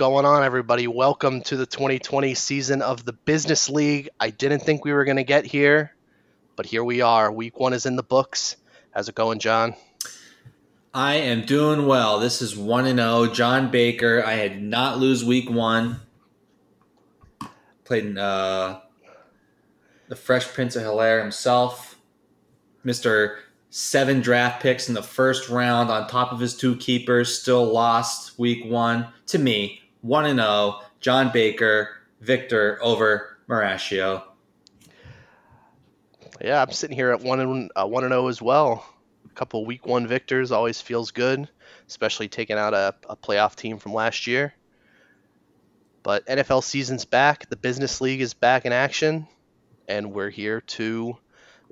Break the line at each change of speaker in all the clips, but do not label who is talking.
Going on, everybody? Welcome to the 2020 season of the Bizness League. I didn't think we were going to get here, but here we are. Week one is in the books. How's it going, Jon?
I am doing well. This is 1 and 0. John Baker. I had not lose week one. Played in uh, the Fresh Prince of Helaire himself. Mr. Seven draft picks in the first round on top of his two keepers. Still lost week one to me. 1 and 0. John Baker, Victor over Marascio.
Yeah, I'm sitting here at 1 and uh, 1 and 0 as well a couple week one victors always feels good, especially taking out a, a playoff team from last year. But NFL season's back, the Bizness League is back in action, and we're here to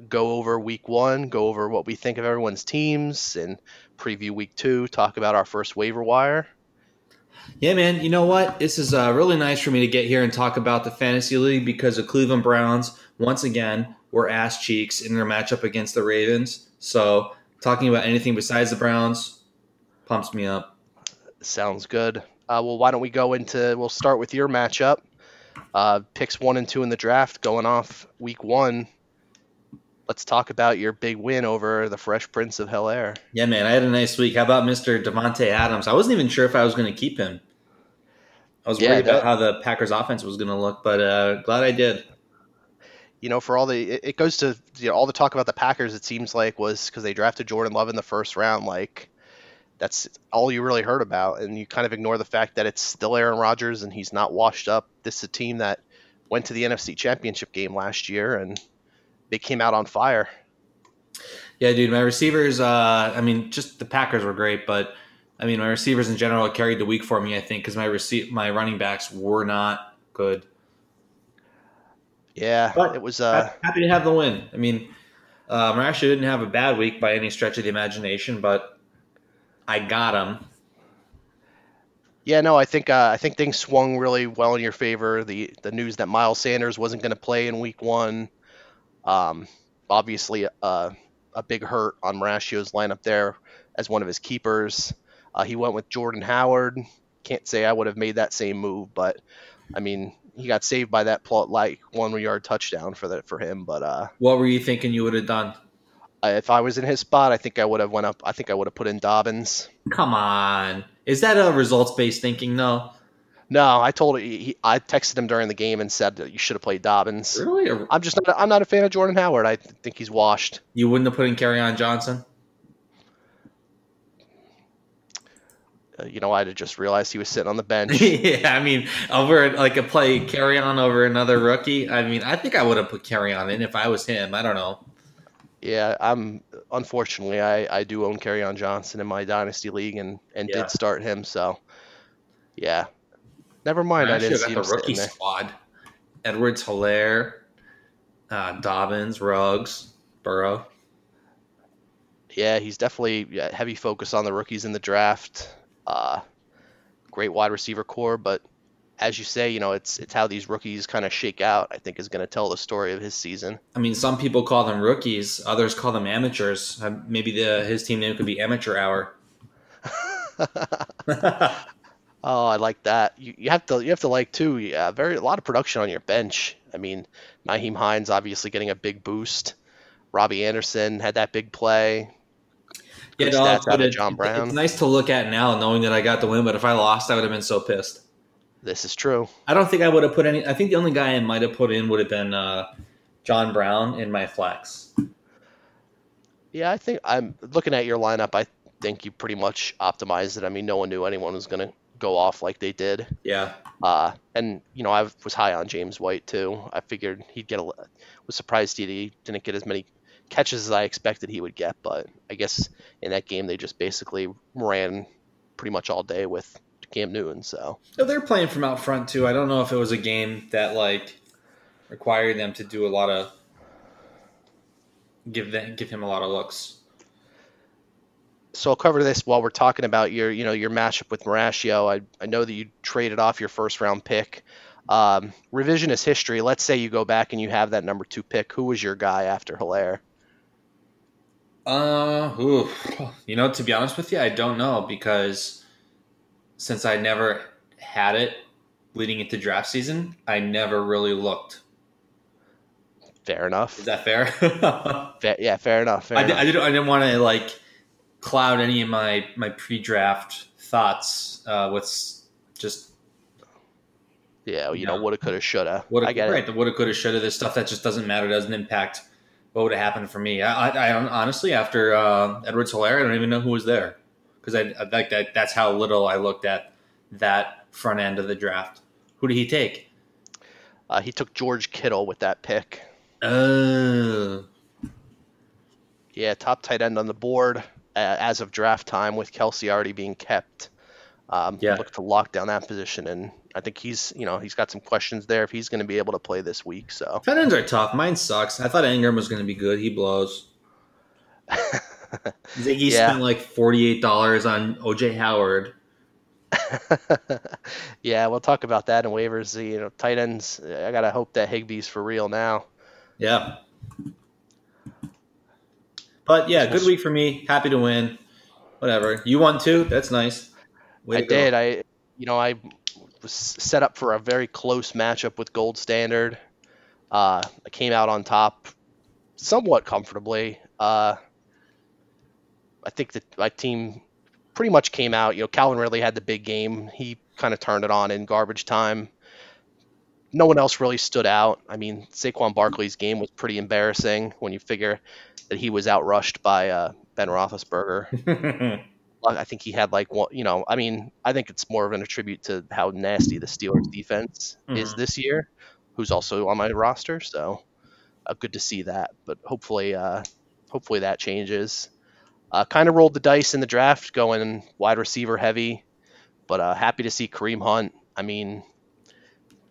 go over week one, go over what we think of everyone's teams, and preview week two, talk about our first waiver wire.
Yeah, man. You know what? This is uh, really nice for me to get here and talk about the fantasy league because the Cleveland Browns once again were ass cheeks in their matchup against the Ravens. So talking about anything besides the Browns pumps me up.
Sounds good. Uh, well, why don't we go into? We'll start with your matchup. Uh, picks one and two in the draft, going off week one. Let's talk about your big win over the Fresh Prince of Hell Air.
Yeah, man, I had a nice week. How about Mr. Davante Adams? I wasn't even sure if I was going to keep him. I was yeah, worried that, about how the Packers' offense was going to look, but uh, glad I did
you know, for all the it, goes to you know all the talk about the Packers. It seems like was because they drafted Jordan Love in the first round. Like that's all you really heard about, and you kind of ignore the fact that it's still Aaron Rodgers and he's not washed up. This is a team that went to the NFC Championship game last year and they came out on fire.
Yeah, dude, my receivers. Uh, I mean, just the Packers were great, but I mean, my receivers in general carried the week for me. I think because my receive my running backs were not good.
Yeah, but it was uh,
happy to have the win. I mean, I actually didn't have a bad week by any stretch of the imagination, but I got them.
Yeah, no, I think uh, I think things swung really well in your favor. The the news that Miles Sanders wasn't going to play in Week One, um, obviously uh, a big hurt on Marascio's lineup there as one of his keepers. Uh, he went with Jordan Howard. Can't say I would have made that same move, but I mean, he got saved by that plot like one yard touchdown for that for him. But uh,
what were you thinking you would have done?
if I was in his spot, I think I would have went up. I think I would have put in Dobbins.
Come on, is that a results based thinking? No.
No, I told he, I texted him during the game and said that you should have played Dobbins.
Really?
I'm just not. I'm not a fan of Jordan Howard. I think he's washed.
You wouldn't have put in Kerryon Johnson.
Uh, you know, I'd have just realized he was sitting on the bench.
yeah, I mean, over like a play Kerryon over another rookie. I mean, I think I would have put Kerryon in if I was him. I don't know.
Yeah, I'm unfortunately I, I do own Kerryon Johnson in my dynasty league and and yeah. did start him. So yeah, never mind. I, I didn't see
the rookie squad: Edwards, Helaire, uh, Dobbins, Ruggs, Burrow.
Yeah, he's definitely yeah, heavy focus on the rookies in the draft. Uh, great wide receiver core, but as you say, you know, it's it's how these rookies kind of shake out. I think is going to tell the story of his season.
I mean, some people call them rookies, others call them amateurs. Uh, maybe the his team name could be Amateur Hour.
oh, I like that. You, you have to you have to like too. Yeah, very a lot of production on your bench. I mean, Nyheim Hines obviously getting a big boost. Robbie Anderson had that big play
yeah, no, stats out of John Brown. It's nice to look at now, knowing that I got the win. But if I lost, I would have been so pissed.
This is true.
I don't think I would have put any. I think the only guy I might have put in would have been uh, John Brown in my flex.
Yeah, I think I'm looking at your lineup. I think you pretty much optimized it. I mean, no one knew anyone was going to go off like they did.
Yeah.
Uh, and you know, I was high on James White too. I figured he'd get a. Was surprised he didn't get as many catches as I expected he would get, but I guess in that game they just basically ran pretty much all day with Cam Newton. So
they're playing from out front too. I don't know if it was a game that like required them to do a lot of give them, give him a lot of looks.
So I'll cover this while we're talking about your you know your matchup with Marascio. I I know that you traded off your first round pick. Um, revisionist history. Let's say you go back and you have that number two pick. Who was your guy after Helaire?
Uh, ooh, you know, to be honest with you, I don't know because since I never had it leading into draft season, I never really looked.
Fair enough.
Is that fair?
Fa- yeah, fair enough. Fair
I,
enough.
I didn't. I didn't want to like cloud any of my my pre-draft thoughts uh, with just
yeah, you know,
No.
woulda, coulda, shoulda. I get
right.
it.
The woulda, coulda, shoulda. This stuff that just doesn't matter. Doesn't impact what would have happened for me. I, I, I honestly, after uh, Edwards Helaire, I don't even know who was there because I, I like that. That's how little I looked at that front end of the draft. Who did he take?
Uh, he took George Kittle with that pick.
Oh,
Yeah, top tight end on the board as of draft time, with Kelce already being kept. Um,
Yeah.
Look to lock down that position, and I think he's, you know, he's got some questions there if he's going to be able to play this week. So
tight ends are tough. Mine sucks. I thought Ingram was going to be good. He blows. Ziggy
Yeah.
spent like forty eight dollars on OJ Howard.
yeah, we'll talk about that in waivers. You know, tight ends. I gotta hope that Higbee's for real now.
Yeah. But yeah, good week for me. Happy to win. Whatever. You won too. That's nice. Way
I did. I, you know, I was set up for a very close matchup with Gold Standard. Uh, I came out on top somewhat comfortably. Uh, I think that my team pretty much came out. You know, Calvin Ridley had the big game. He kind of turned it on in garbage time. No one else really stood out. I mean, Saquon Barkley's game was pretty embarrassing when you figure that he was outrushed by uh, Ben Roethlisberger. I think he had like one, you know, I mean, I think it's more of an attribute to how nasty the Steelers defense is
Mhm.
this year, who's also on my roster. So uh, good to see that, but hopefully, uh, hopefully that changes. Uh, kind of rolled the dice in the draft, going wide receiver heavy, but uh, happy to see Kareem Hunt. I mean,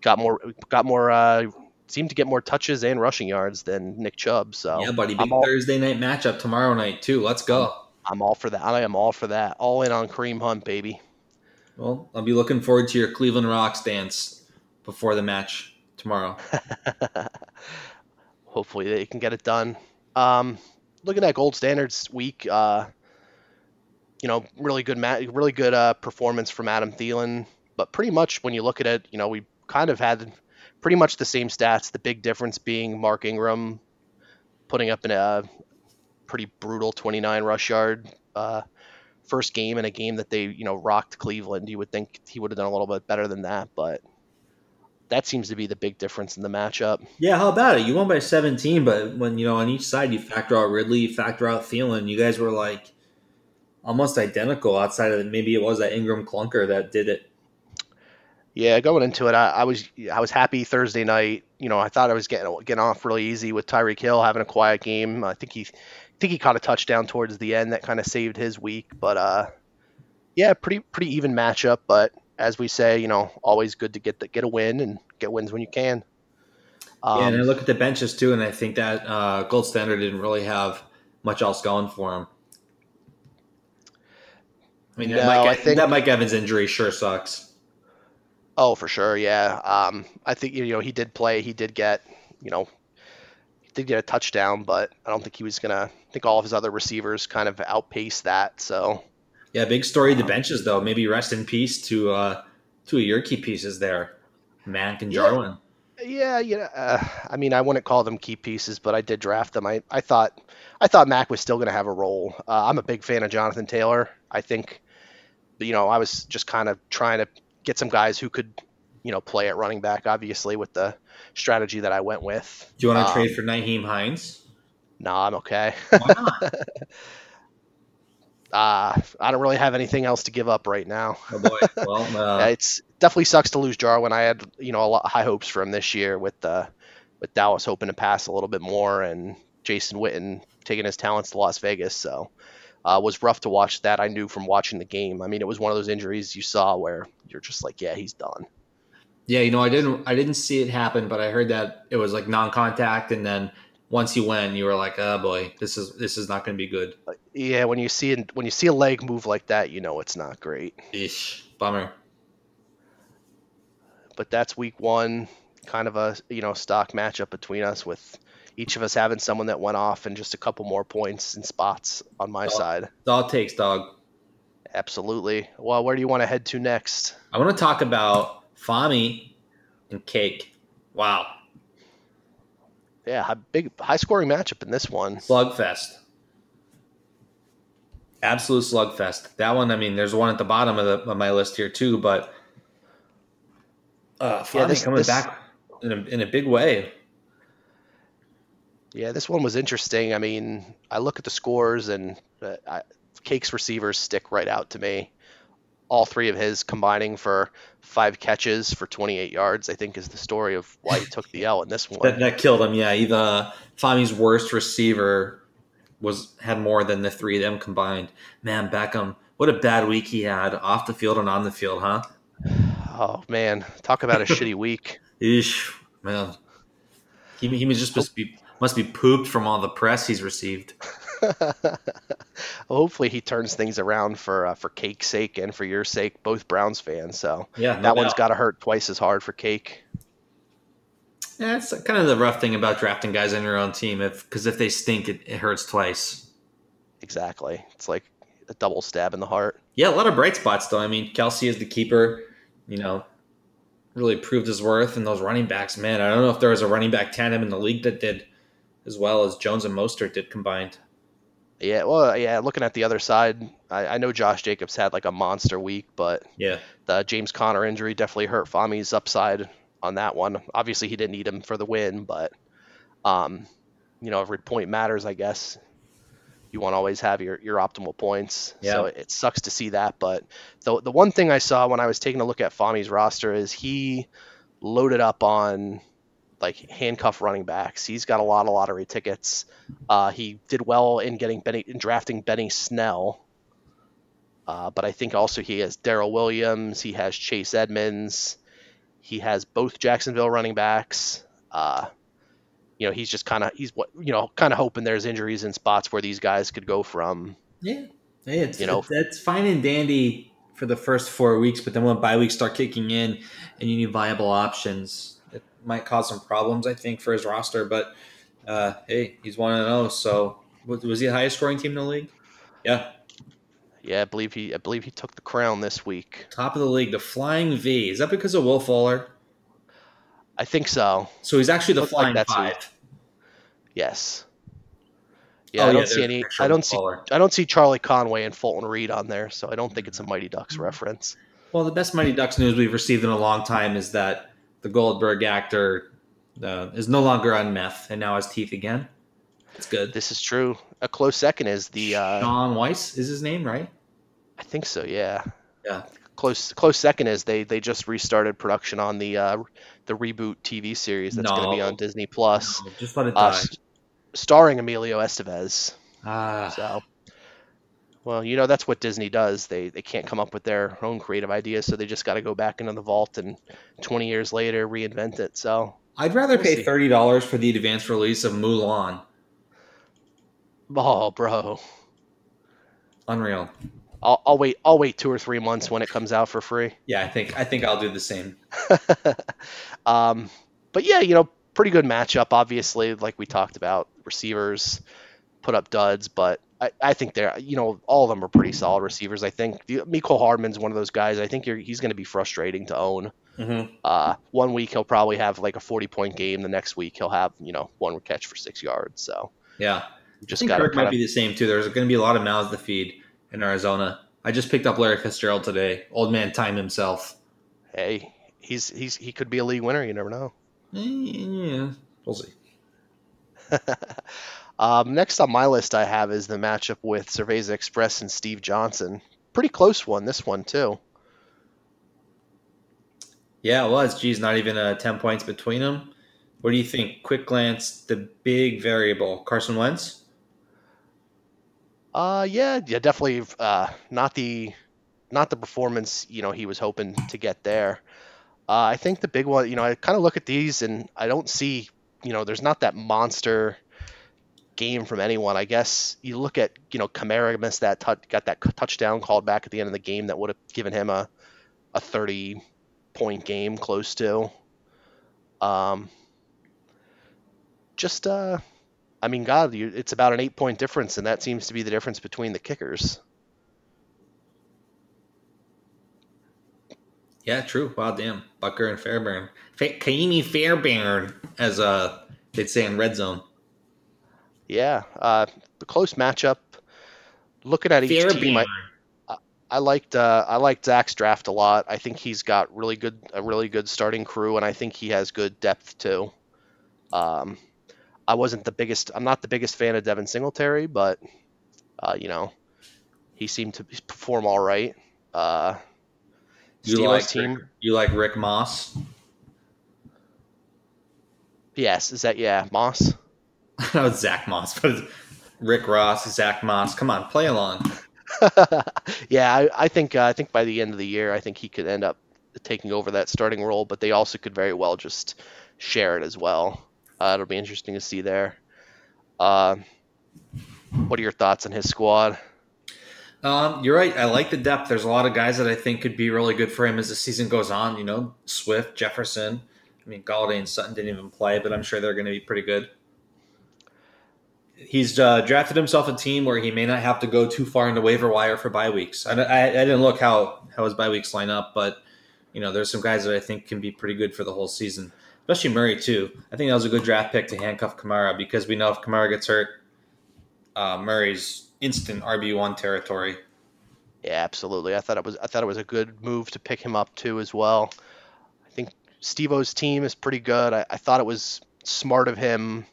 got more, got more, uh, seemed to get more touches and rushing yards than Nick Chubb. So
yeah, buddy. Big
all,
Thursday night matchup tomorrow night too. Let's go.
I'm all for that. I am all for that. All in on Kareem Hunt, baby.
Well, I'll be looking forward to your Cleveland Rocks dance before the match tomorrow.
Hopefully they can get it done. Um, looking at gold standards week, uh, you know, really good, ma- really good uh, performance from Adam Thielen. But pretty much when you look at it, you know, we kind of had pretty much the same stats. The big difference being Mark Ingram putting up in a pretty brutal 29 rush yard uh, first game in a game that they, you know, rocked Cleveland. You would think he would have done a little bit better than that, but that seems to be the big difference in the matchup.
Yeah, how about it? You won by 17, but when you know on each side you factor out Ridley, you factor out Thielen, you guys were like almost identical outside of maybe it was that Ingram clunker that did it.
Yeah, going into it, I, I was I was happy Thursday night. You know, I thought I was getting getting off really easy with Tyreek Hill having a quiet game. I think he I think he caught a touchdown towards the end that kind of saved his week. But uh, yeah, pretty pretty even matchup. But as we say, you know, always good to get the, get a win and get wins when you can. Um,
yeah, and I look at the benches too, and I think that uh, Gold Standard didn't really have much else going for him. I mean, that,
No,
Mike,
I think-
that Mike Evans injury sure sucks.
Oh, for sure, yeah. Um, I think you know he did play. He did get you know he did get a touchdown, but I don't think he was gonna. I think all of his other receivers kind of outpaced that. So
Yeah, big story of the benches though. Maybe rest in peace to uh, two of your key pieces there, Mack and Jarwin.
yeah, yeah. Uh, I mean, I wouldn't call them key pieces, but I did draft them. I, I thought I thought Mack was still gonna have a role. Uh, I'm a big fan of Jonathan Taylor. I think you know I was just kind of trying to get some guys who could you know play at running back. Obviously, with the strategy that I went with.
Do you want to
Um,
trade for Nyheim Hines?
No, I'm okay.
Why not?
Uh, I don't really have anything else to give up right now.
oh boy. Well, uh,
it's definitely sucks to lose Jarwin. I had you know a lot high hopes for him this year with uh, with Dallas hoping to pass a little bit more and Jason Witten taking his talents to Las Vegas. So uh, was rough to watch that. I knew from watching the game. I mean, it was one of those injuries you saw where you're just like, yeah, he's done.
yeah, you know, I didn't, I didn't see it happen, but I heard that it was like non-contact, and then once he went, you were like, oh boy, this is this is not going to be good.
Yeah, when you see when you see a leg move like that, you know it's not great.
Ish, bummer.
But that's week one, kind of a you know stock matchup between us with each of us having someone that went off and just a couple more points and spots on my
Oh.
side.
It's all takes, dog.
Absolutely. Well, where do you want to head to next?
I want to talk about Fami and Cake. Wow.
Yeah, big high scoring matchup in this one.
Slugfest. Absolute slugfest. That one, I mean, there's one at the bottom of, the, of my list here too, but uh, Fami
Yeah, this-
coming
this-
back in a, in a big way.
Yeah, this one was interesting. I mean, I look at the scores and uh, I, Cake's receivers stick right out to me. All three of his combining for five catches for 28 yards, I think, is the story of why he took the L in this one.
That, that killed him. Yeah, he, the Fami's worst receiver was had more than the three of them combined. Man, Beckham, what a bad week he had off the field and on the field, huh?
Oh man, talk about a shitty week.
Eesh, man. He, he was just must be must be pooped from all the press he's received.
Well, hopefully he turns things around for uh, for Cake's sake and for your sake, both Browns fans. So
Yeah, no
that one's got to hurt twice as hard for Cake.
Yeah, it's kind of the rough thing about drafting guys on your own team, if because if they stink, it, it hurts twice.
Exactly. It's like a double stab in the heart.
Yeah, a lot of bright spots though. I mean, Kelce is the keeper. You know, really proved his worth, and those running backs, man. I don't know if there was a running back tandem in the league that did as well as Jones and Mostert did combined.
Yeah, well, yeah. Looking at the other side, I, I know Josh Jacobs had like a monster week, but
Yeah,
the James Conner injury definitely hurt Fami's upside on that one. Obviously, he didn't need him for the win, but um, you know, every point matters, I guess. You want to always have your, your optimal points. So
Yeah.
it sucks to see that. But the the one thing I saw when I was taking a look at Fami's roster is he loaded up on like handcuff running backs. He's got a lot of lottery tickets. Uh, he did well in getting Benny in drafting Benny Snell. Uh, but I think also he has Darrel Williams. He has Chase Edmonds. He has both Jacksonville running backs. Uh, you know, he's just kind of he's what you know, kind of hoping there's injuries in spots where these guys could go from.
yeah. Hey, it's
You know-
it's fine and dandy for the first four weeks, but then when bye weeks start kicking in, and you need viable options, might cause some problems. I think for his roster, but uh, hey, he's one and zero. So was, he the highest scoring team in the league? Yeah,
Yeah, I believe he I believe he took the crown this week.
top of the league, the Flying V. Is that because of Will Fuller?
I think so.
So he's actually the
Looked like
Flying
that's who-
Five.
Yes. Yeah,
Oh,
I don't
there's
see any. I don't see.
Fuller.
I don't see Charlie Conway and Fulton Reed on there, so I don't think it's a Mighty Ducks reference.
Well, the best Mighty Ducks news we've received in a long time is that the Goldberg actor uh, is no longer on meth and now has teeth again. It's good.
This is true. A close second is the. Uh,
Shaun Weiss is his name, right?
I think so. Yeah.
Yeah.
Close close second is they they just restarted production on the uh, the reboot TV series that's going to be on Disney Plus,
No, just let it
uh,
die.
s- starring Emilio Estevez.
Ah,
So, well, you know that's what Disney does. They they can't come up with their own creative ideas, so they just got to go back into the vault and 20 years later reinvent it. So,
I'd rather
we'll
pay
see.
thirty dollars for the advanced release of Mulan.
oh, bro,
Unreal.
I'll, I'll wait. I'll wait two or three months when it comes out for free.
Yeah, I think I think I'll do the same.
um, but yeah, you know, pretty good matchup. Obviously, like we talked about, receivers put up duds, but I, I think they're, you know, all of them are pretty solid receivers. I think the, Mecole Hardman's one of those guys. I think you're, he's going to be frustrating to own.
Mm-hmm.
Uh, one week he'll probably have like a 40 point game. The next week he'll have, you know, one catch for six yards. So
Yeah,
you
I
just
think Kirk might
of,
be the same too. There's going to be a lot of mouths to feed in Arizona. I just picked up Larry Fitzgerald today. Old man time himself.
hey, he's, he's, he could be a league winner. You never know.
Eh, Yeah, we'll see.
um, next on my list I have is the matchup with Cerveza Express and Steve Johnson. Pretty close one, this one too.
Yeah, it was. Geez, not even uh, 10 points between them. What do you think? Quick glance, the big variable. Carson Wentz?
Uh, yeah, yeah, definitely. Uh, not the, not the performance you know he was hoping to get there. Uh, I think the big one, you know, I kind of look at these and I don't see, you know, there's not that monster game from anyone. I guess you look at, you know, Kamara missed that tou- got that touchdown called back at the end of the game that would have given him a, a 30 point game close to. Um, just uh, I mean, God, you, it's about an eight point difference, and that seems to be the difference between the kickers.
Yeah, true. Wow, damn. Butker and Fairbairn. Fa- Kaimi Fairbairn, as uh, they'd say in Red Zone.
Yeah, uh, the close matchup. Looking at each team, I, I liked uh, I liked Zach's draft a lot. I think he's got really good a really good starting crew, and I think he has good depth too. Um, I wasn't the biggest. I'm not the biggest fan of Devin Singletary, but uh, you know, he seemed to perform all right. Uh,
you like team. Rick, you like Rick Moss?
Yes, is that yeah Moss?
no, it's Zach Moss, but Rick Ross, Zach Moss. Come on, play along.
yeah, I, I think uh, I think by the end of the year, I think he could end up taking over that starting role, but they also could very well just share it as well. Uh, it'll be interesting to see there. Uh, what are your thoughts on his squad?
Um, you're right. I like the depth. There's a lot of guys that I think could be really good for him as the season goes on. You know, Swift, Jefferson. I mean, Golladay and Sutton didn't even play, but I'm sure they're going to be pretty good. He's uh, drafted himself a team where he may not have to go too far in the waiver wire for bye weeks. I, I, I didn't look how how his bye weeks line up, but you know, there's some guys that I think can be pretty good for the whole season especially Murray too. I think that was a good draft pick to handcuff Kamara because we know if Kamara gets hurt, uh, Murray's instant RB one territory.
Yeah, absolutely. I thought it was I thought it was a good move to pick him up too as well. I think Stevo's team is pretty good. I, I thought it was smart of him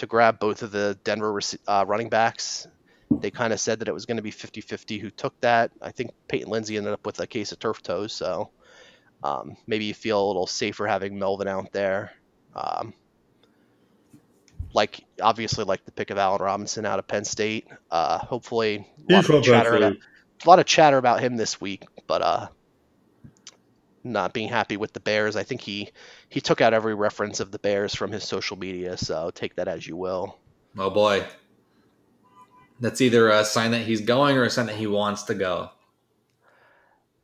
to grab both of the Denver uh, running backs. They kind of said that it was going to be 50-50 who took that. I think Peyton Lindsay ended up with a case of turf toes, so um, maybe you feel a little safer having Melvin out there. Um, like obviously, like the pick of Allen Robinson out of Penn State. Uh, hopefully, a lot, of chatter about, a lot of chatter about him this week, but uh, not being happy with the Bears. I think he he took out every reference of the Bears from his social media. So take that as you will.
Oh boy, that's either a sign that he's going or a sign that he wants to go.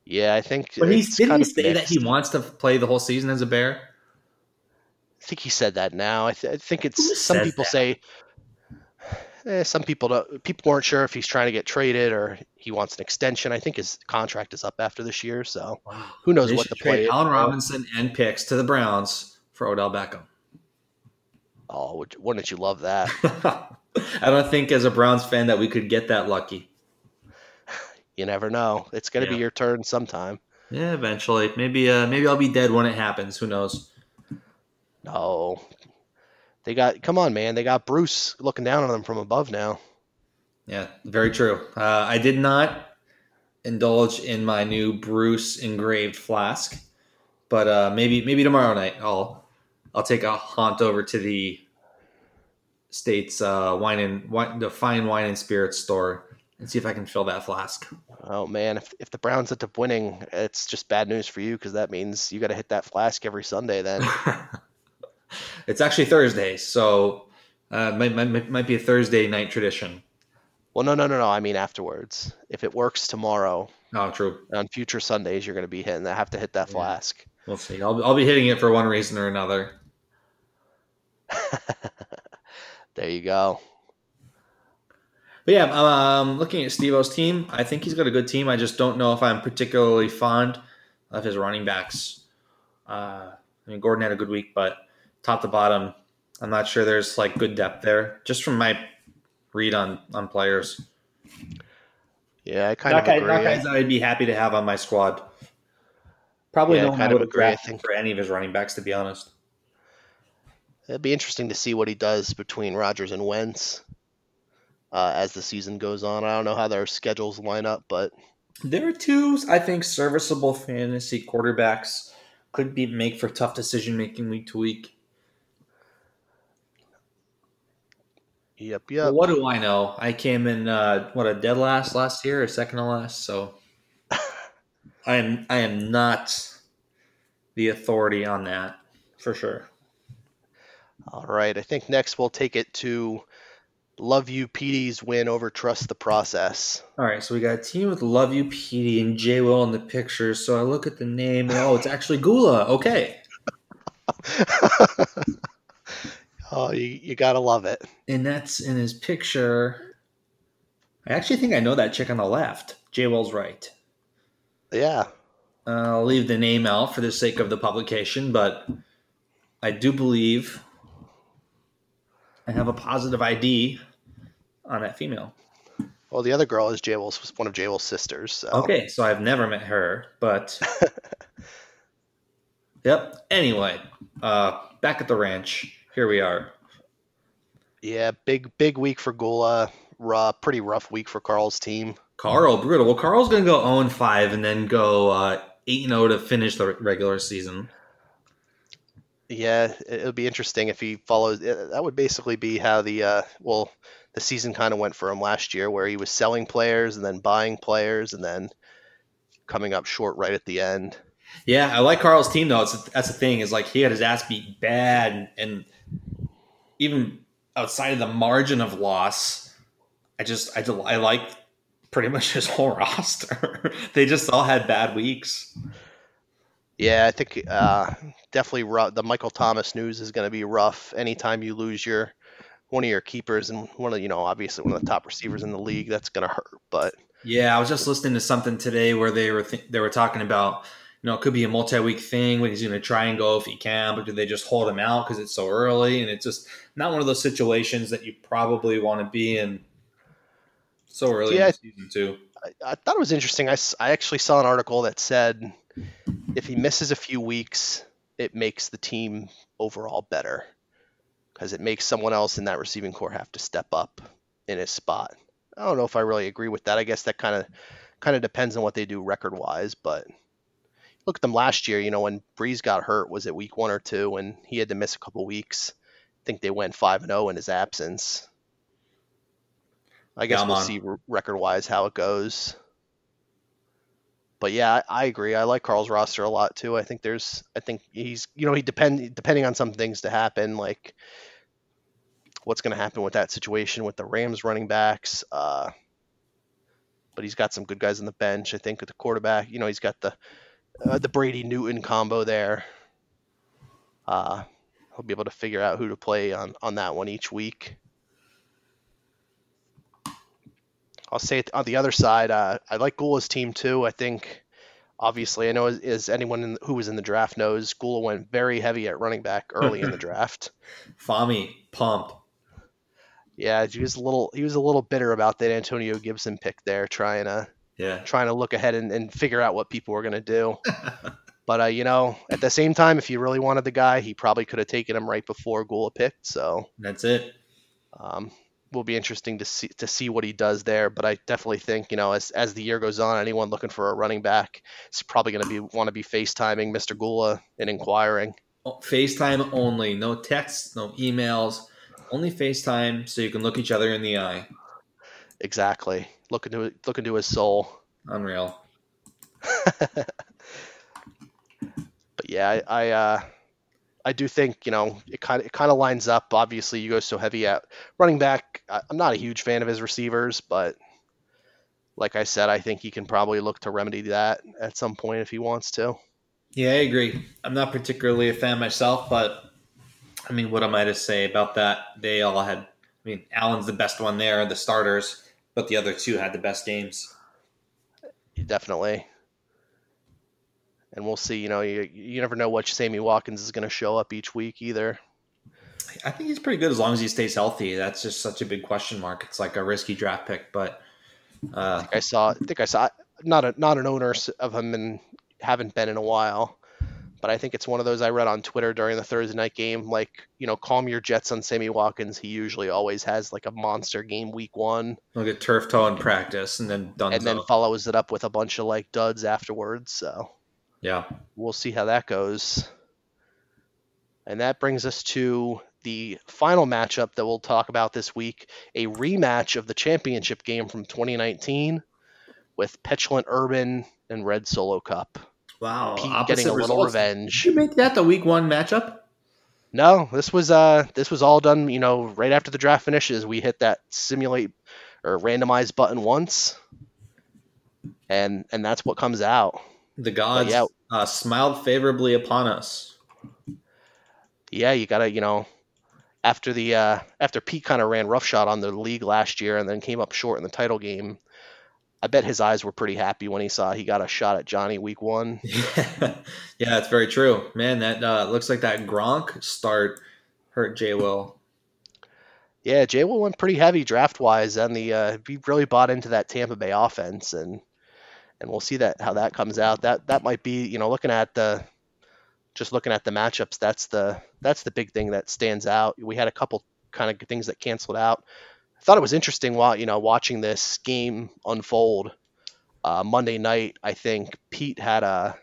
Yeah, I think.
But he didn't he say mixed. that he wants to play the whole season as a Bear.
I think he said that now. I, th- I think it's Who some people that? say. Eh, some people don't. People weren't sure if he's trying to get traded or he wants an extension. I think his contract is up after this year, so wow. who knows they what the play.
Allen Robinson and picks to the Browns for Odell Beckham.
Oh, wouldn't you love that?
I don't think, as a Browns fan, that we could get that lucky
you never know. It's going to yeah. be your turn sometime.
Yeah, eventually. Maybe uh maybe I'll be dead when it happens. Who knows?
No. They got come on, man. They got Bruce looking down on them from above now.
Yeah, very true. Uh, I did not indulge in my new Bruce engraved flask, but uh, maybe maybe tomorrow night I'll I'll take a haunt over to the state's uh, wine and wine, the fine wine and spirits store and see if I can fill that flask.
Oh man, if if the Browns end up winning, it's just bad news for you because that means you got to hit that flask every Sunday. Then
it's actually Thursday, so uh, might, might might be a Thursday night tradition.
Well, no, no, no, no. I mean afterwards. If it works tomorrow.
Oh, true.
On future Sundays, you're going to be hitting. I have to hit that yeah. flask.
We'll see. I'll I'll be hitting it for one reason or another.
there you go.
But yeah, um, looking at Steve-O's team, I think he's got a good team. I just don't know if I'm particularly fond of his running backs. Uh, I mean, Gordon had a good week, but top to bottom, I'm not sure there's like good depth there. Just from my read on on players.
Yeah, I kind not of guy, agree. Not
guys that I'd be happy to have on my squad. Probably yeah, no one I would have drafted for any of his running backs, to be honest.
It'd be interesting to see what he does between Rodgers and Wentz uh, as the season goes on. I don't know how their schedules line up, but
there are two, I think, serviceable fantasy quarterbacks could be make for tough decision making week to week.
Yep, yep.
Well, what do I know? I came in uh, what a dead last last year, or second to last. So I am I am not the authority on that for sure.
All right, I think next we'll take it to Love You PD's win over Trust the Process.
All right, so we got a team with Love You PD and J Will in the picture. So I look at the name and oh, it's actually Gula. Okay.
oh, you, you gotta love it.
And that's in his picture. I actually think I know that chick on the left. J Will's right.
Yeah.
I'll leave the name out for the sake of the publication, but I do believe I have a positive ID on that female.
Well, the other girl is Jay Will's, one of Jay Will's sisters. So.
Okay, so I've never met her, but yep. Anyway, uh, back at the ranch, here we are.
Yeah, big big week for Gula. Rough, pretty rough week for Carl's team.
Carl, brutal. Well, Carl's going to go 0 5 and then go uh, 8 0 to finish the regular season.
Yeah, it'll be interesting if he follows. That would basically be how the uh, well, the season kind of went for him last year, where he was selling players and then buying players and then coming up short right at the end.
Yeah, I like Carl's team though. It's, that's the thing is like he had his ass beat bad, and, and even outside of the margin of loss, I just I I like pretty much his whole roster. they just all had bad weeks.
Yeah, I think uh, definitely rough. the Michael Thomas news is going to be rough. Anytime you lose your one of your keepers and one of you know obviously one of the top receivers in the league, that's going to hurt. But
yeah, I was just listening to something today where they were th- they were talking about you know it could be a multi week thing when he's going to try and go if he can, but do they just hold him out because it's so early and it's just not one of those situations that you probably want to be in so early yeah, in the season two.
I, I thought it was interesting. I, I actually saw an article that said if he misses a few weeks, it makes the team overall better because it makes someone else in that receiving core have to step up in his spot. I don't know if I really agree with that. I guess that kind of kind of depends on what they do record wise, but look at them last year. You know, when Brees got hurt, was it week one or two, and he had to miss a couple weeks. I think they went five and zero oh in his absence. I guess we'll see record wise how it goes but yeah, I, I, agree. I like Carl's roster a lot too. I think there's, I think he's, you know, he depend depending on some things to happen, like what's going to happen with that situation with the Rams running backs. Uh, but he's got some good guys on the bench. I think at the quarterback, you know, he's got the uh, the Brady Newton combo there. Uh, he'll be able to figure out who to play on on that one each week. I'll say it on the other side. Uh, I like Gula's team too. I think, obviously, I know as, as anyone in, who was in the draft knows, Gula went very heavy at running back early in the draft.
Fami pump.
Yeah, he was a little he was a little bitter about that Antonio Gibson pick there, trying to
yeah
trying to look ahead and, and figure out what people were going to do. but uh, you know, at the same time, if you really wanted the guy, he probably could have taken him right before Gula picked. So
that's it.
Um, will be interesting to see to see what he does there. But I definitely think you know as as the year goes on, anyone looking for a running back is probably going to be want to be FaceTiming Mr. Gula and inquiring.
Oh, FaceTime only, no texts, no emails, only FaceTime, so you can look each other in the eye.
Exactly. Look into look into his soul.
Unreal.
but yeah, I, I uh, I do think you know it kind of it kind of lines up. Obviously, you go so heavy at running back. I'm not a huge fan of his receivers, but like I said, I think he can probably look to remedy that at some point if he wants to.
Yeah, I agree. I'm not particularly a fan myself, but I mean, what am I to say about that? They all had. I mean, Allen's the best one there, the starters, but the other two had the best games.
Definitely and we'll see. You know, you you never know what Sammy Watkins is going to show up each week either.
I think he's pretty good as long as he stays healthy. That's just such a big question mark. It's like a risky draft pick, but
uh, I think I saw. I think I saw not a not an owner of him and haven't been in a while. But I think it's one of those I read on Twitter during the Thursday night game. Like, you know, calm your jets on Sammy Watkins. He usually always has like a monster game week one.
Look at turf toe in practice and then done.
And then follows it up with a bunch of like duds afterwards. So
yeah.
We'll see how that goes. And that brings us to the final matchup that we'll talk about this week a rematch of the championship game from 2019 with Petulant Urban and Red Solo Cup.
Wow.
Pete getting a results. little revenge.
Did you make that the week one matchup?
No, this was uh this was all done, you know, right after the draft finishes. We hit that simulate or randomize button once. And and that's what comes out.
The gods yeah, uh, smiled favorably upon us.
Yeah, you gotta, you know, after the uh, after Pete kind of ran roughshod on the league last year and then came up short in the title game. I bet his eyes were pretty happy when he saw he got a shot at Johnny week one.
Yeah, yeah, that's very true, man. That uh, looks like that Gronk start hurt Jay Will.
Yeah, Jay Will went pretty heavy draft wise, and the uh, he really bought into that Tampa Bay offense, and and we'll see that how that comes out. That that might be you know looking at the just looking at the matchups. That's the that's the big thing that stands out. We had a couple kind of things that canceled out. I thought it was interesting while you know watching this game unfold. Uh, Monday night, I think Pete had a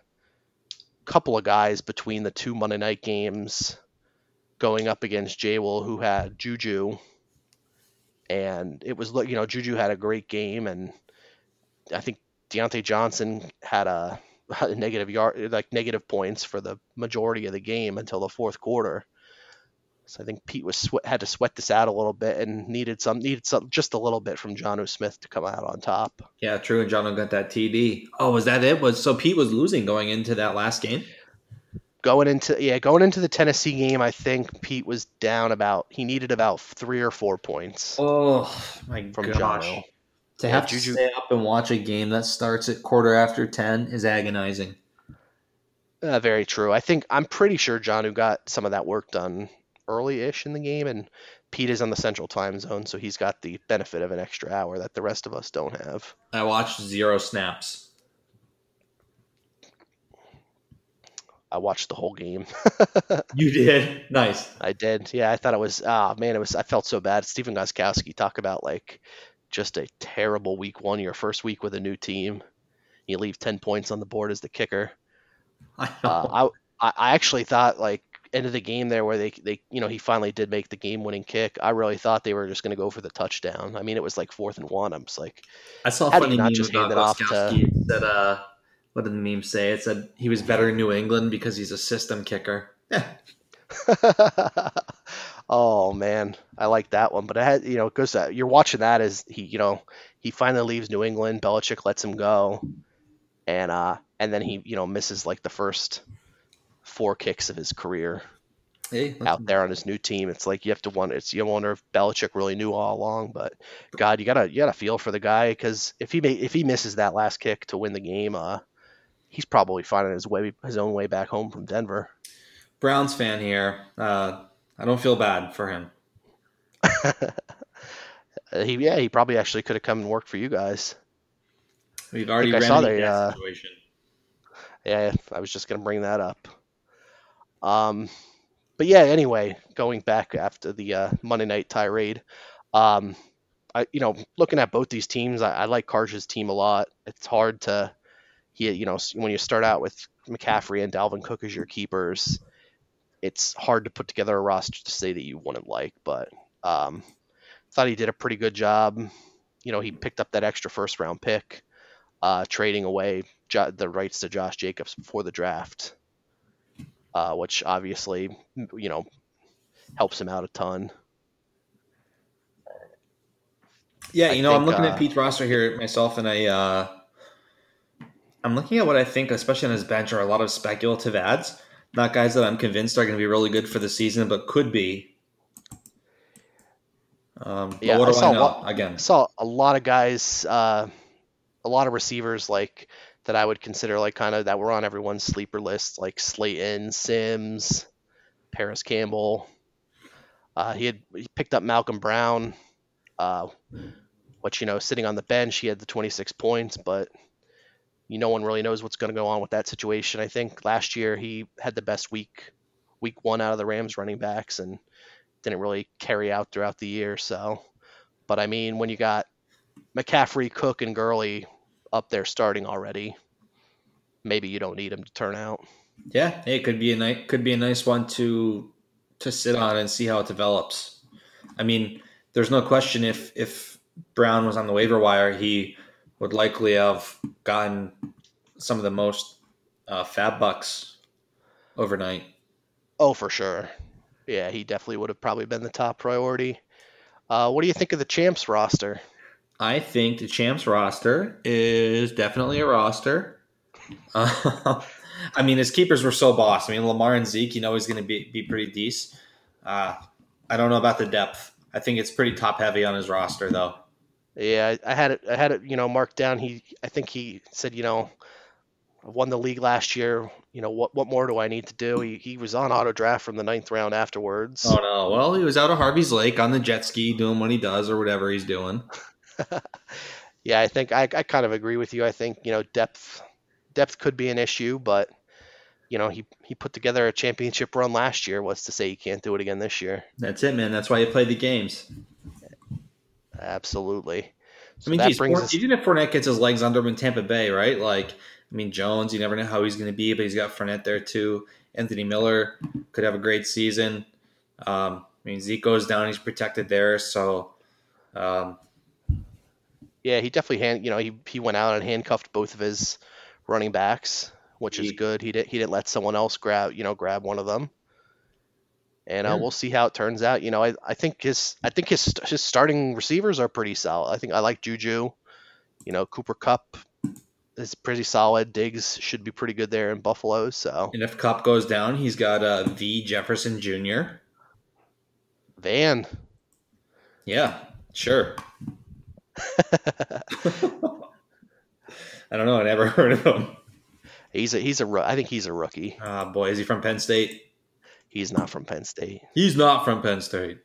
couple of guys between the two Monday night games going up against Jay Will who had Juju, and it was you know Juju had a great game, and I think Diontae Johnson had a, a negative yard like negative points for the majority of the game until the fourth quarter. So I think Pete was sweat, had to sweat this out a little bit and needed some needed some just a little bit from Jonnu Smith to come out on top.
Yeah, true. And John got that TD. Oh, was that it? Was so Pete was losing going into that last game?
Going into yeah, going into the Tennessee game, I think Pete was down about he needed about three or four points.
Oh my from gosh! Jonnu. To yeah, have Juju. to stay up and watch a game that starts at quarter after ten is agonizing.
Uh, very true. I think I'm pretty sure Jonnu got some of that work done early-ish in the game, and Pete is on the Central Time Zone, so he's got the benefit of an extra hour that the rest of us don't have.
I watched zero snaps.
I watched the whole game.
you did? Nice.
I did. Yeah, I thought it was. Ah, oh, man, it was. I felt so bad. Stephen Gostkowski talk about like just a terrible week one. Your first week with a new team, you leave ten points on the board as the kicker. I, uh, I I actually thought like end of the game there where they they you know he finally did make the game winning kick. I really thought they were just going to go for the touchdown. I mean, it was like fourth and one. I'm just like,
I saw a funny not just hand it off to that. Uh, what did the meme say? It said he was better in New England because he's a system kicker. Yeah.
oh man, I like that one. But I had you know it goes that you're watching that as he you know he finally leaves New England. Belichick lets him go, and uh and then he you know misses like the first four kicks of his career hey, out there on his new team. It's like you have to wonder. It's you wonder if Belichick really knew all along. But God, you gotta you gotta feel for the guy because if he may, if he misses that last kick to win the game, uh, he's probably finding his way his own way back home from Denver.
Browns fan here. Uh, I don't feel bad for him.
he yeah, he probably actually could have come and worked for you guys.
We've already remedied that uh, situation.
Yeah, I was just gonna bring that up. Um, but yeah, anyway, going back after the uh, Monday night tirade, um, I you know looking at both these teams, I, I like Karj's team a lot. It's hard to he you know when you start out with McCaffrey and Dalvin Cook as your keepers, it's hard to put together a roster to say that you wouldn't like. But um, thought he did a pretty good job. You know, he picked up that extra first round pick, uh, trading away jo- the rights to Josh Jacobs before the draft uh, which obviously you know helps him out a ton.
Yeah, you I know, think, I'm looking uh, at Pete's roster here myself, and I uh, I'm looking at what I think, especially on his bench, are a lot of speculative ads. Not guys that I'm convinced are going to be really good for the season, but could be. Um, yeah, what do I, I know? Lot, Again, I
saw a lot of guys, uh, a lot of receivers like that I would consider like kind of that were on everyone's sleeper list, like Slayton, Sims, Parris Campbell. Uh, he had he picked up Malcolm Brown, uh, which you know sitting on the bench he had the 26 points, but you no one really knows what's going to go on with that situation. I think last year he had the best week, week one out of the Rams running backs, and didn't really carry out throughout the year. So, but I mean when you got McCaffrey, Cook, and Gurley up there starting already, maybe you don't need him to turn out.
Yeah, it could be a nice could be a nice one to to sit on and see how it develops. I mean, there's no question if if Brown was on the waiver wire, he would likely have gotten some of the most uh, FAAB bucks overnight.
Oh, for sure. Yeah, he definitely would have probably been the top priority. Uh, what do you think of the champs roster?
I think the champs roster is definitely a roster. Uh, I mean, his keepers were so boss. I mean, Lamar and Zeke, you know, he's going to be be pretty decent. Uh, I don't know about the depth. I think it's pretty top heavy on his roster, though.
Yeah, I, had it. I had it. You know, marked down. He, I think he said, you know, I won the league last year. You know, what what more do I need to do? He, he was on auto draft from the ninth round afterwards.
Oh no! Well, he was out of Harvey's Lake on the jet ski doing what he does or whatever he's doing.
yeah, I think I, I kind of agree with you. I think you know depth depth could be an issue, but you know he he put together a championship run last year. What's to say he can't do it again this year?
That's it, man. That's why you play the games.
Absolutely.
So I mean, geez, Fournette, us... even if Fournette gets his legs under him in Tampa Bay, right? Like, I mean, Jones, you never know how he's going to be, but he's got Fournette there too. Anthony Miller could have a great season. Um, I mean, Zeke goes down; he's protected there. So, um,
yeah, he definitely hand. You know, he he went out and handcuffed both of his running backs, which is good. He did he didn't let someone else grab you know grab one of them and uh, we'll see how it turns out. You know, I, I think his I think his his starting receivers are pretty solid. I think I like Juju. You know, Cooper Kupp is pretty solid. Diggs should be pretty good there in Buffalo. So,
and if Kupp goes down, he's got uh, V Jefferson Jr.
Van.
Yeah, sure. I don't know. I never heard of him.
He's a he's a I think he's a rookie.
Ah, boy, is he from Penn State?
He's not from Penn State.
He's not from Penn State.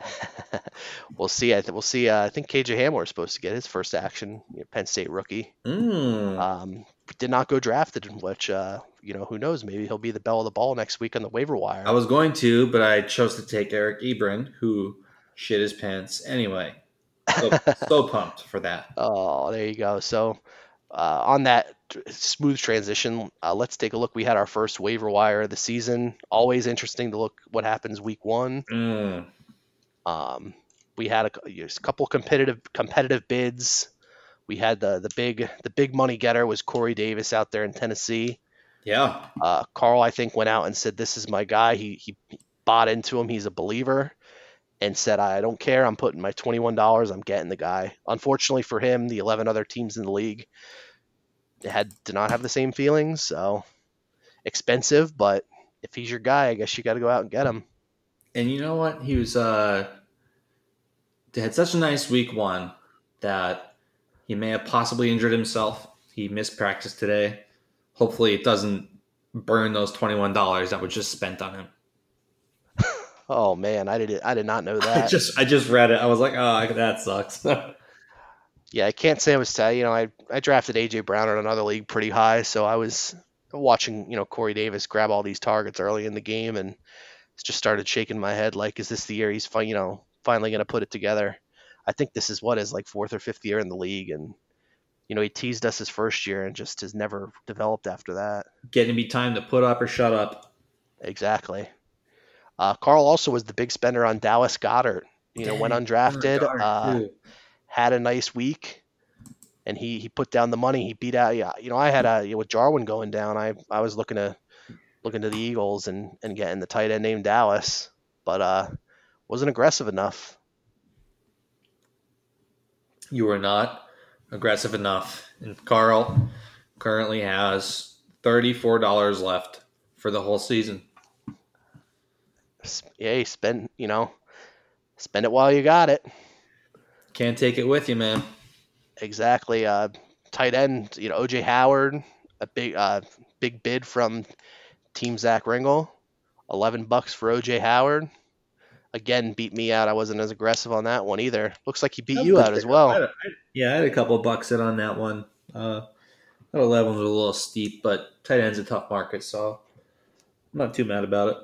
we'll see. I th- we'll see. Uh, I think KJ Hamler is supposed to get his first action. You know, Penn State rookie.
Mm.
Um, did not go drafted, which uh, you know who knows? Maybe he'll be the belle of the ball next week on the waiver wire.
I was going to, but I chose to take Eric Ebron, who shit his pants anyway. So, so pumped for that.
Oh, there you go. So uh, on that smooth transition, uh, let's take a look. We had our first waiver wire of the season. Always interesting to look what happens week one.
Mm.
Um, we had a, a, couple competitive competitive bids. We had the the big the big money getter was Corey Davis out there in Tennessee.
Yeah.
Uh, Carl, I think, went out and said, "This is my guy." He he bought into him. He's a believer, and said, "I don't care. I'm putting my twenty one dollars. I'm getting the guy." Unfortunately for him, the eleven other teams in the league had did not have the same feelings. So expensive, but if he's your guy, I guess you got to go out and get him.
And you know what? He was uh had such a nice week one that he may have possibly injured himself. He missed practice today. Hopefully, it doesn't burn those twenty one dollars that was just spent on him.
Oh man, I did I did not know that.
I just I just read it. I was like, oh, that sucks.
yeah, I can't say I was telling you know I I drafted AJ Brown in another league pretty high, so I was watching you know Corey Davis grab all these targets early in the game and just started shaking my head like, is this the year he's you know finally going to put it together? I think this is what is like fourth or fifth year in the league, and you know he teased us his first year and just has never developed after that.
Getting me time to put up or shut up.
Exactly. Uh, Carl also was the big spender on Dallas Goedert. You know, Dang, went undrafted. Uh, had a nice week, and he he put down the money. He beat out. Yeah, you know, I had a you know, with Jarwin going down. I I was looking to looking to the Eagles and and getting the tight end named Dallas, but uh, wasn't aggressive enough.
You were not aggressive enough, and Carl currently has thirty four dollars left for the whole season.
Yeah, spend you know, spend it while you got it.
Can't take it with you, man.
Exactly. Uh, tight end, you know, OJ Howard, a big uh, big bid from Team Zach Ringle, eleven bucks for OJ Howard. Again, beat me out. I wasn't as aggressive on that one either. Looks like he beat you out as well. I
yeah, I had a couple bucks in on that one. Uh, that eleven was a little steep, but tight end's a tough market, so I'm not too mad about it.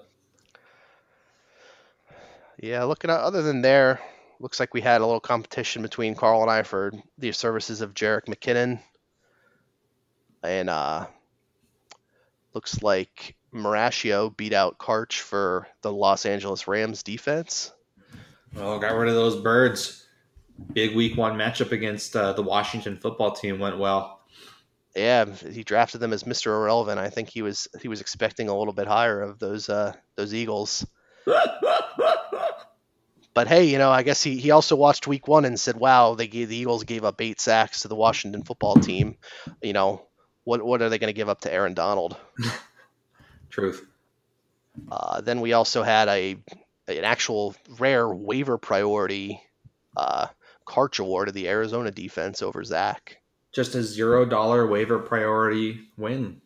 Yeah, looking at other than there, looks like we had a little competition between Carl and I for the services of Jerick McKinnon. And uh, looks like Marascio beat out Karch for the Los Angeles Rams defense.
Well, got rid of those birds. Big week one matchup against uh, the Washington football team went well.
Yeah, he drafted them as Mr. Irrelevant. I think he was he was expecting a little bit higher of those uh, those Eagles. But hey, you know, I guess he, he also watched week one and said, wow, they gave, the Eagles gave up eight sacks to the Washington football team. You know, what, what are they going to give up to Aaron Donald?
Truth.
Uh, then we also had a an actual rare waiver priority uh, Karch awarded the Arizona defense over Zach.
Just a zero dollar waiver priority win.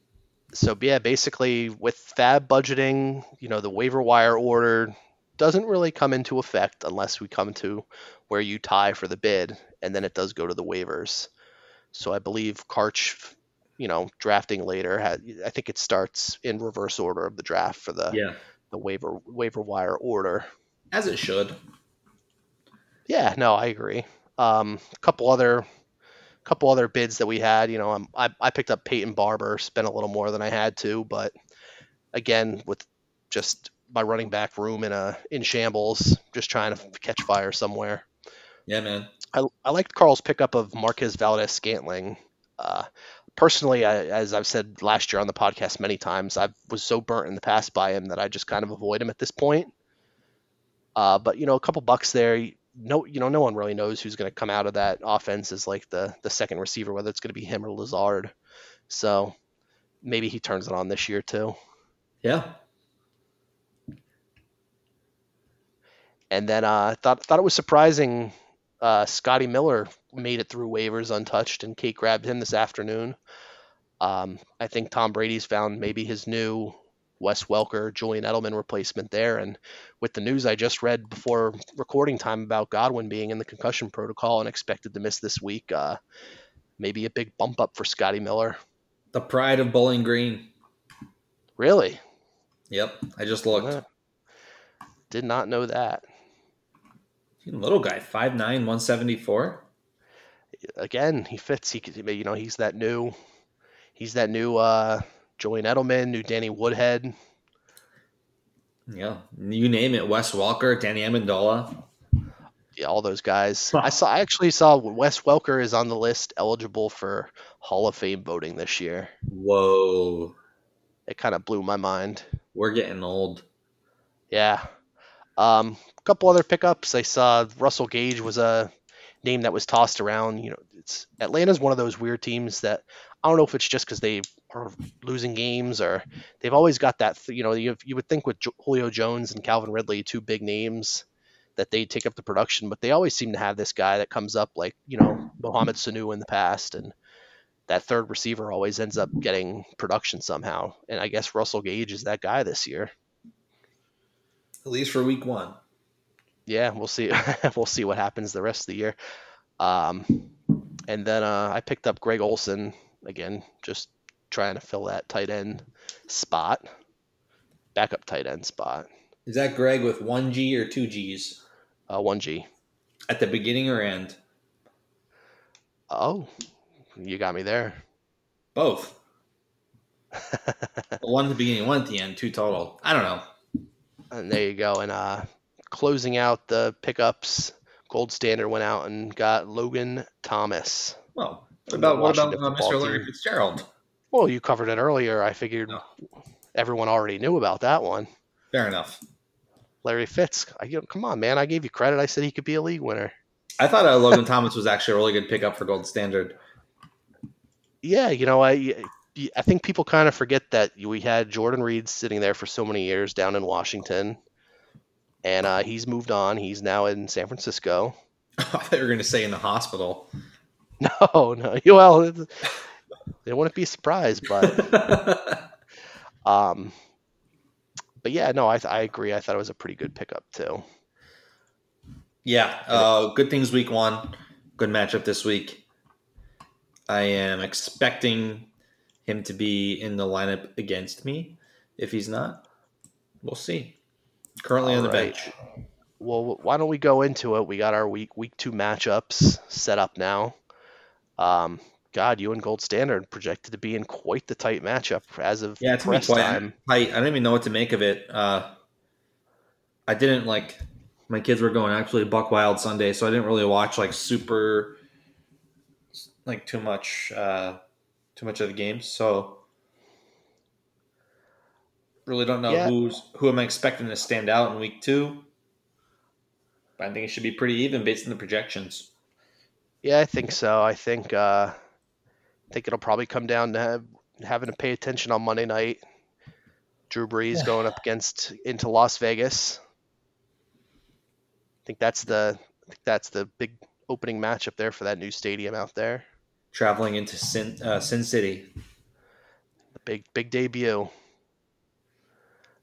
So yeah, basically with fab budgeting, you know, the waiver wire order doesn't really come into effect unless we come to where you tie for the bid, and then it does go to the waivers. So I believe Karch, you know, drafting later, had, I think it starts in reverse order of the draft for the
Yeah.
the waiver waiver wire order.
As it should.
Yeah, no, I agree. Um, a couple other, couple other bids that we had. You know, um, I I picked up Peyton Barber, spent a little more than I had to, but again, with just my running back room in a in shambles, just trying to catch fire somewhere.
Yeah, man.
I I liked Carl's pickup of Marquez Valdes Scantling. Uh, personally, I, as I've said last year on the podcast many times, I was so burnt in the past by him that I just kind of avoid him at this point. Uh, but you know, a couple bucks there. No, you know, no one really knows who's going to come out of that offense as like the the second receiver, whether it's going to be him or Lazard. So maybe he turns it on this year too.
Yeah.
And then uh, I thought thought it was surprising. Uh, Scotty Miller made it through waivers untouched, and Kate grabbed him this afternoon. Um, I think Tom Brady's found maybe his new Wes Welker, Julian Edelman replacement there. And with the news I just read before recording time about Godwin being in the concussion protocol and expected to miss this week, uh, maybe a big bump up for Scotty Miller.
The pride of Bowling Green.
Really?
Yep. I just looked.
Did not know that.
Little guy, 5'9", 174.
Again, he fits. He you know, he's that new, he's that new uh, Julian Edelman, new Danny Woodhead.
Yeah, you name it. Wes Welker, Danny Amendola.
Yeah, all those guys. I saw. I actually saw Wes Welker is on the list, eligible for Hall of Fame voting this year.
Whoa,
It kind of blew my mind.
we're getting old.
Yeah. Um, a couple other pickups. I saw Russell Gage was a name that was tossed around. You know, it's Atlanta's one of those weird teams that I don't know if it's just because they are losing games or they've always got that. You know, you you would think with Julio Jones and Calvin Ridley, two big names, that they take up the production, but they always seem to have this guy that comes up like you know Mohamed Sanu in the past and. That third receiver always ends up getting production somehow, and I guess Russell Gage is that guy this year.
At least for week one.
Yeah, we'll see. we'll see what happens the rest of the year. Um, and then uh, I picked up Greg Olsen again, just trying to fill that tight end spot, backup tight end spot.
Is that Greg with one G or two G's
Uh, one G.
at the beginning or end?
Oh, you got me there.
Both. one at the beginning, one at the end, two total. I don't know.
And there you go. And uh, closing out the pickups, Gold Standard went out and got Logan Thomas.
Well, what about what about uh, Mr. Larry
team.
Fitzgerald?
Well, you covered it earlier. I figured
No.
everyone already knew about that one.
Fair enough.
Larry Fitz. I, come on, man. I gave you credit. I said he could be a league winner.
I thought uh, Logan Thomas was actually a really good pickup for Gold Standard.
Yeah, you know, I I think people kind of forget that we had Jordan Reed sitting there for so many years down in Washington, and uh, he's moved on. He's now in San Francisco.
I thought you were going to say in the hospital.
No, no, well, they wouldn't be surprised, but um, but yeah, no, I I agree. I thought it was a pretty good pickup too.
yeah, uh, good things week one. Good matchup this week. I am expecting him to be in the lineup against me. If he's not, we'll see. Currently on the
Alright.
bench.
Well, why don't we go into it? We got our week week two matchups set up now. Um, God, you and Gold Standard projected to be in quite the tight matchup as of
Yeah, it's
press
quite
time.
tight. I don't even know what to make of it. Uh, I didn't like. My kids were going actually Buck Wild Sunday, so I didn't really watch like super, like too much, uh, too much of the games. So really don't know
Yeah.
who's who am I expecting to stand out in week two. But I think it should be pretty even based on the projections.
Yeah, I think so. I think uh, I think it'll probably come down to have, having to pay attention on Monday night. Drew Brees going up against into Las Vegas. I think that's the I think that's the big opening matchup there for that new stadium out there.
Traveling into Sin, uh, Sin City.
The big big debut.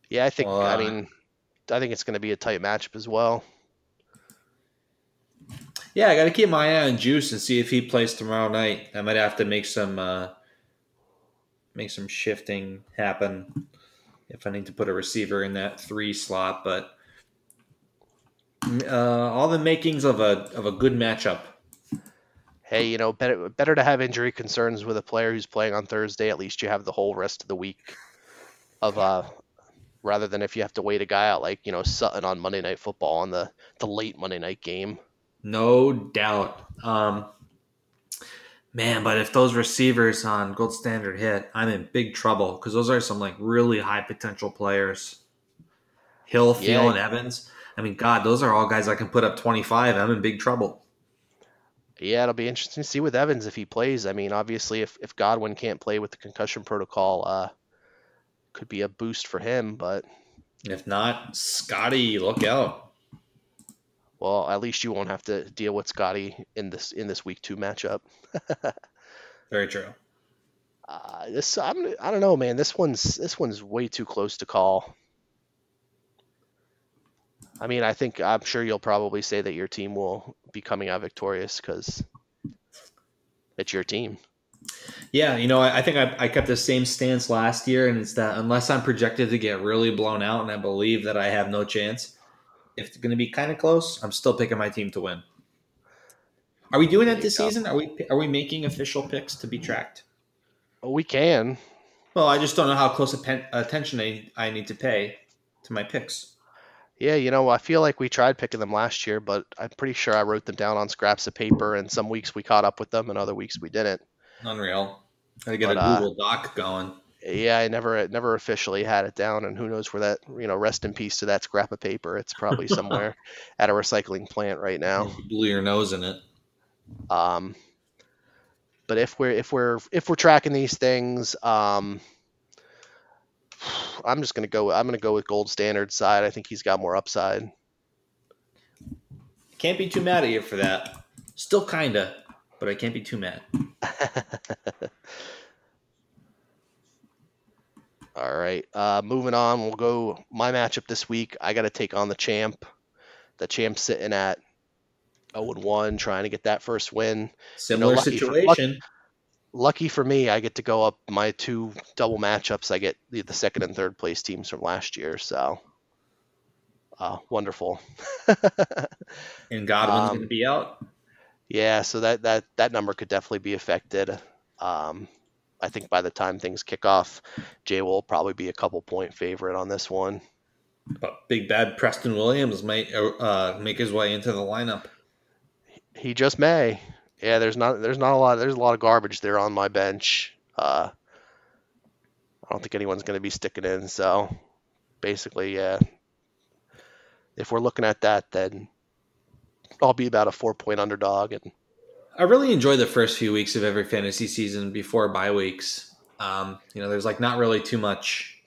Yeah, I think.
Well,
I
uh,
mean, I think it's going to be a tight matchup as well.
Yeah, I got to keep my eye on Juice and see if he plays tomorrow night. I might have to make some uh, make some shifting happen if I need to put a receiver in that three slot. But uh, all the makings of a of a good matchup.
Hey, you know, better better to have injury concerns with a player who's playing on Thursday. At least you have the whole rest of the week of uh, rather than if you have to wait a guy out like you know Sutton on Monday Night Football on the the late Monday night game.
No doubt. Um, man, but if those receivers on Gold Standard hit, I'm in big trouble because those are some like really high potential players. Hill, Thiel,
Yeah.
and Evans. I mean, God, those are all guys I can put up 25. I'm in big trouble.
Yeah, it'll be interesting to see with Evans if he plays. I mean, obviously, if, if Godwin can't play with the concussion protocol, uh, could be a boost for him. But
If not, Scotty, look out.
well, at least you won't have to deal with Scotty in this in this week two matchup.
Very true.
Uh, this I'm, I don't know, man. This one's this one's way too close to call. I mean, I think I'm sure you'll probably say that your team will be coming out victorious because it's your team.
Yeah, you know, I, I think I, I kept the same stance last year, and it's that unless I'm projected to get really blown out, and I believe that I have no chance, if it's going to be kind of close, I'm still picking my team to win. Are we doing that this season? Are we are we making official picks to be tracked?
Oh, we can.
Well, I just don't know how close appen- attention I, I need to pay to my picks.
Yeah, you know, I feel like we tried picking them last year, but I'm pretty sure I wrote them down on scraps of paper, and some weeks we caught up with them, and other weeks we didn't.
Unreal. To get
But,
a
uh,
Google Doc going.
Yeah, I never never officially had it down, and who knows where that you know, rest in peace to that scrap of paper. It's probably somewhere at a recycling plant right now.
You blew your nose in it.
Um, but if we're if we're if we're tracking these things, um, I'm just gonna go. I'm gonna go with gold standard side. I think he's got more upside.
Can't be too mad at you for that. Still kinda, but I can't be too mad.
All right. Uh, moving on, we'll go my matchup this week. I got to take on the champ. The champ's sitting at 0 and 1, trying to get that first win.
Similar
lucky for-
situation.
Lucky for me, I get to go up my two double matchups. I get the, the second and third place teams from last year. So, uh, wonderful.
and Godwin's
Um,
going to be out.
Yeah, so that that that number could definitely be affected. Um, I think by the time things kick off, Jay will probably be a couple point favorite on this one.
But big bad Preston Williams might uh, make his way into the lineup.
He just may. Yeah, there's not there's not a lot there's a lot of garbage there on my bench. Uh, I don't think anyone's going to be sticking in. So basically, yeah. If we're looking at that, then I'll be about a four point underdog, and
I really enjoy the first few weeks of every fantasy season before bye weeks. Um, you know, there's like not really too much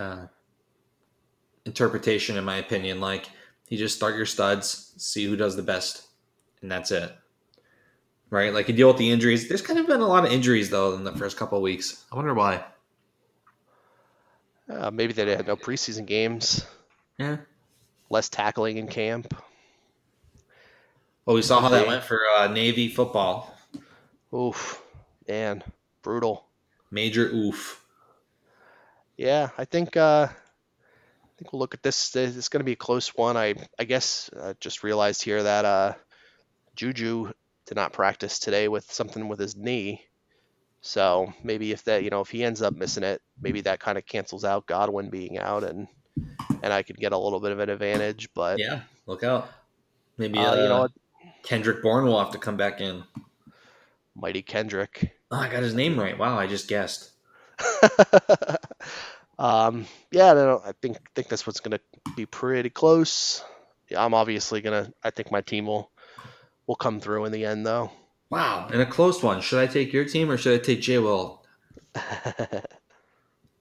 uh, interpretation, in my opinion. Like, you just start your studs, see who does the best, and that's it. Right? Like, you deal with the injuries. There's kind of been a lot of injuries, though, in the first couple of weeks. I wonder why.
uh, maybe they had no preseason games,
Yeah.
Less tackling in camp.
Well, we saw how that went for uh, Navy football.
Oof, man, brutal.
Major oof.
Yeah, I think uh, I think we'll look at this. It's going to be a close one. I I guess I just realized here that uh, Juju did not practice today with something with his knee. So maybe if that you know if he ends up missing it, maybe that kind of cancels out Godwin being out and and I could get a little bit of an advantage. But
Yeah, look out. Maybe
uh,
uh,
you know
Kendrick Bourne will have to come back in.
Mighty Kendrick.
Oh, I got his name right. Wow, I just guessed.
um, yeah, I, don't. I think think this one's gonna be pretty close. Yeah, I'm obviously gonna. I think my team will will come through in the end, though.
Wow, and a close one. Should I take your team or should I take Jay Will?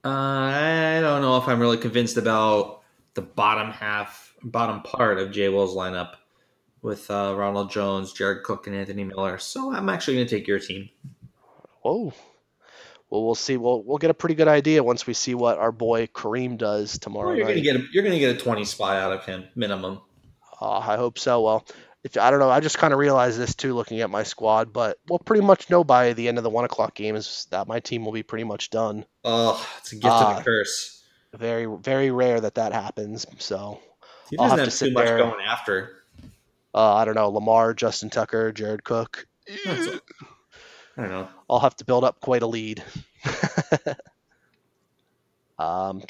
Uh, I don't know if I'm really convinced about the bottom half, bottom part of Jay Will's lineup. with uh, Ronald Jones, Jared Cook, and Anthony Miller. So I'm actually going to take your team.
Whoa. Well, we'll see. We'll we'll get a pretty good idea once we see what our boy Kareem does tomorrow.
Well, you're
night.
to get a, you're going to get a 20 spy out of him minimum.
Uh, I hope so. Well, if I don't know, I just kind of realized this too, looking at my squad. But we'll pretty much know by the end of the one o'clock game is that my team will be pretty much done.
Oh, it's a gift
Uh,
and a curse.
Very very rare that that happens. So
He
I'll
doesn't
have
have,
to
too
sit
much
there.
going after.
uh, I don't know, Lamar, Justin Tucker, Jared Cook.
I don't know.
I'll have to build up quite a lead. um,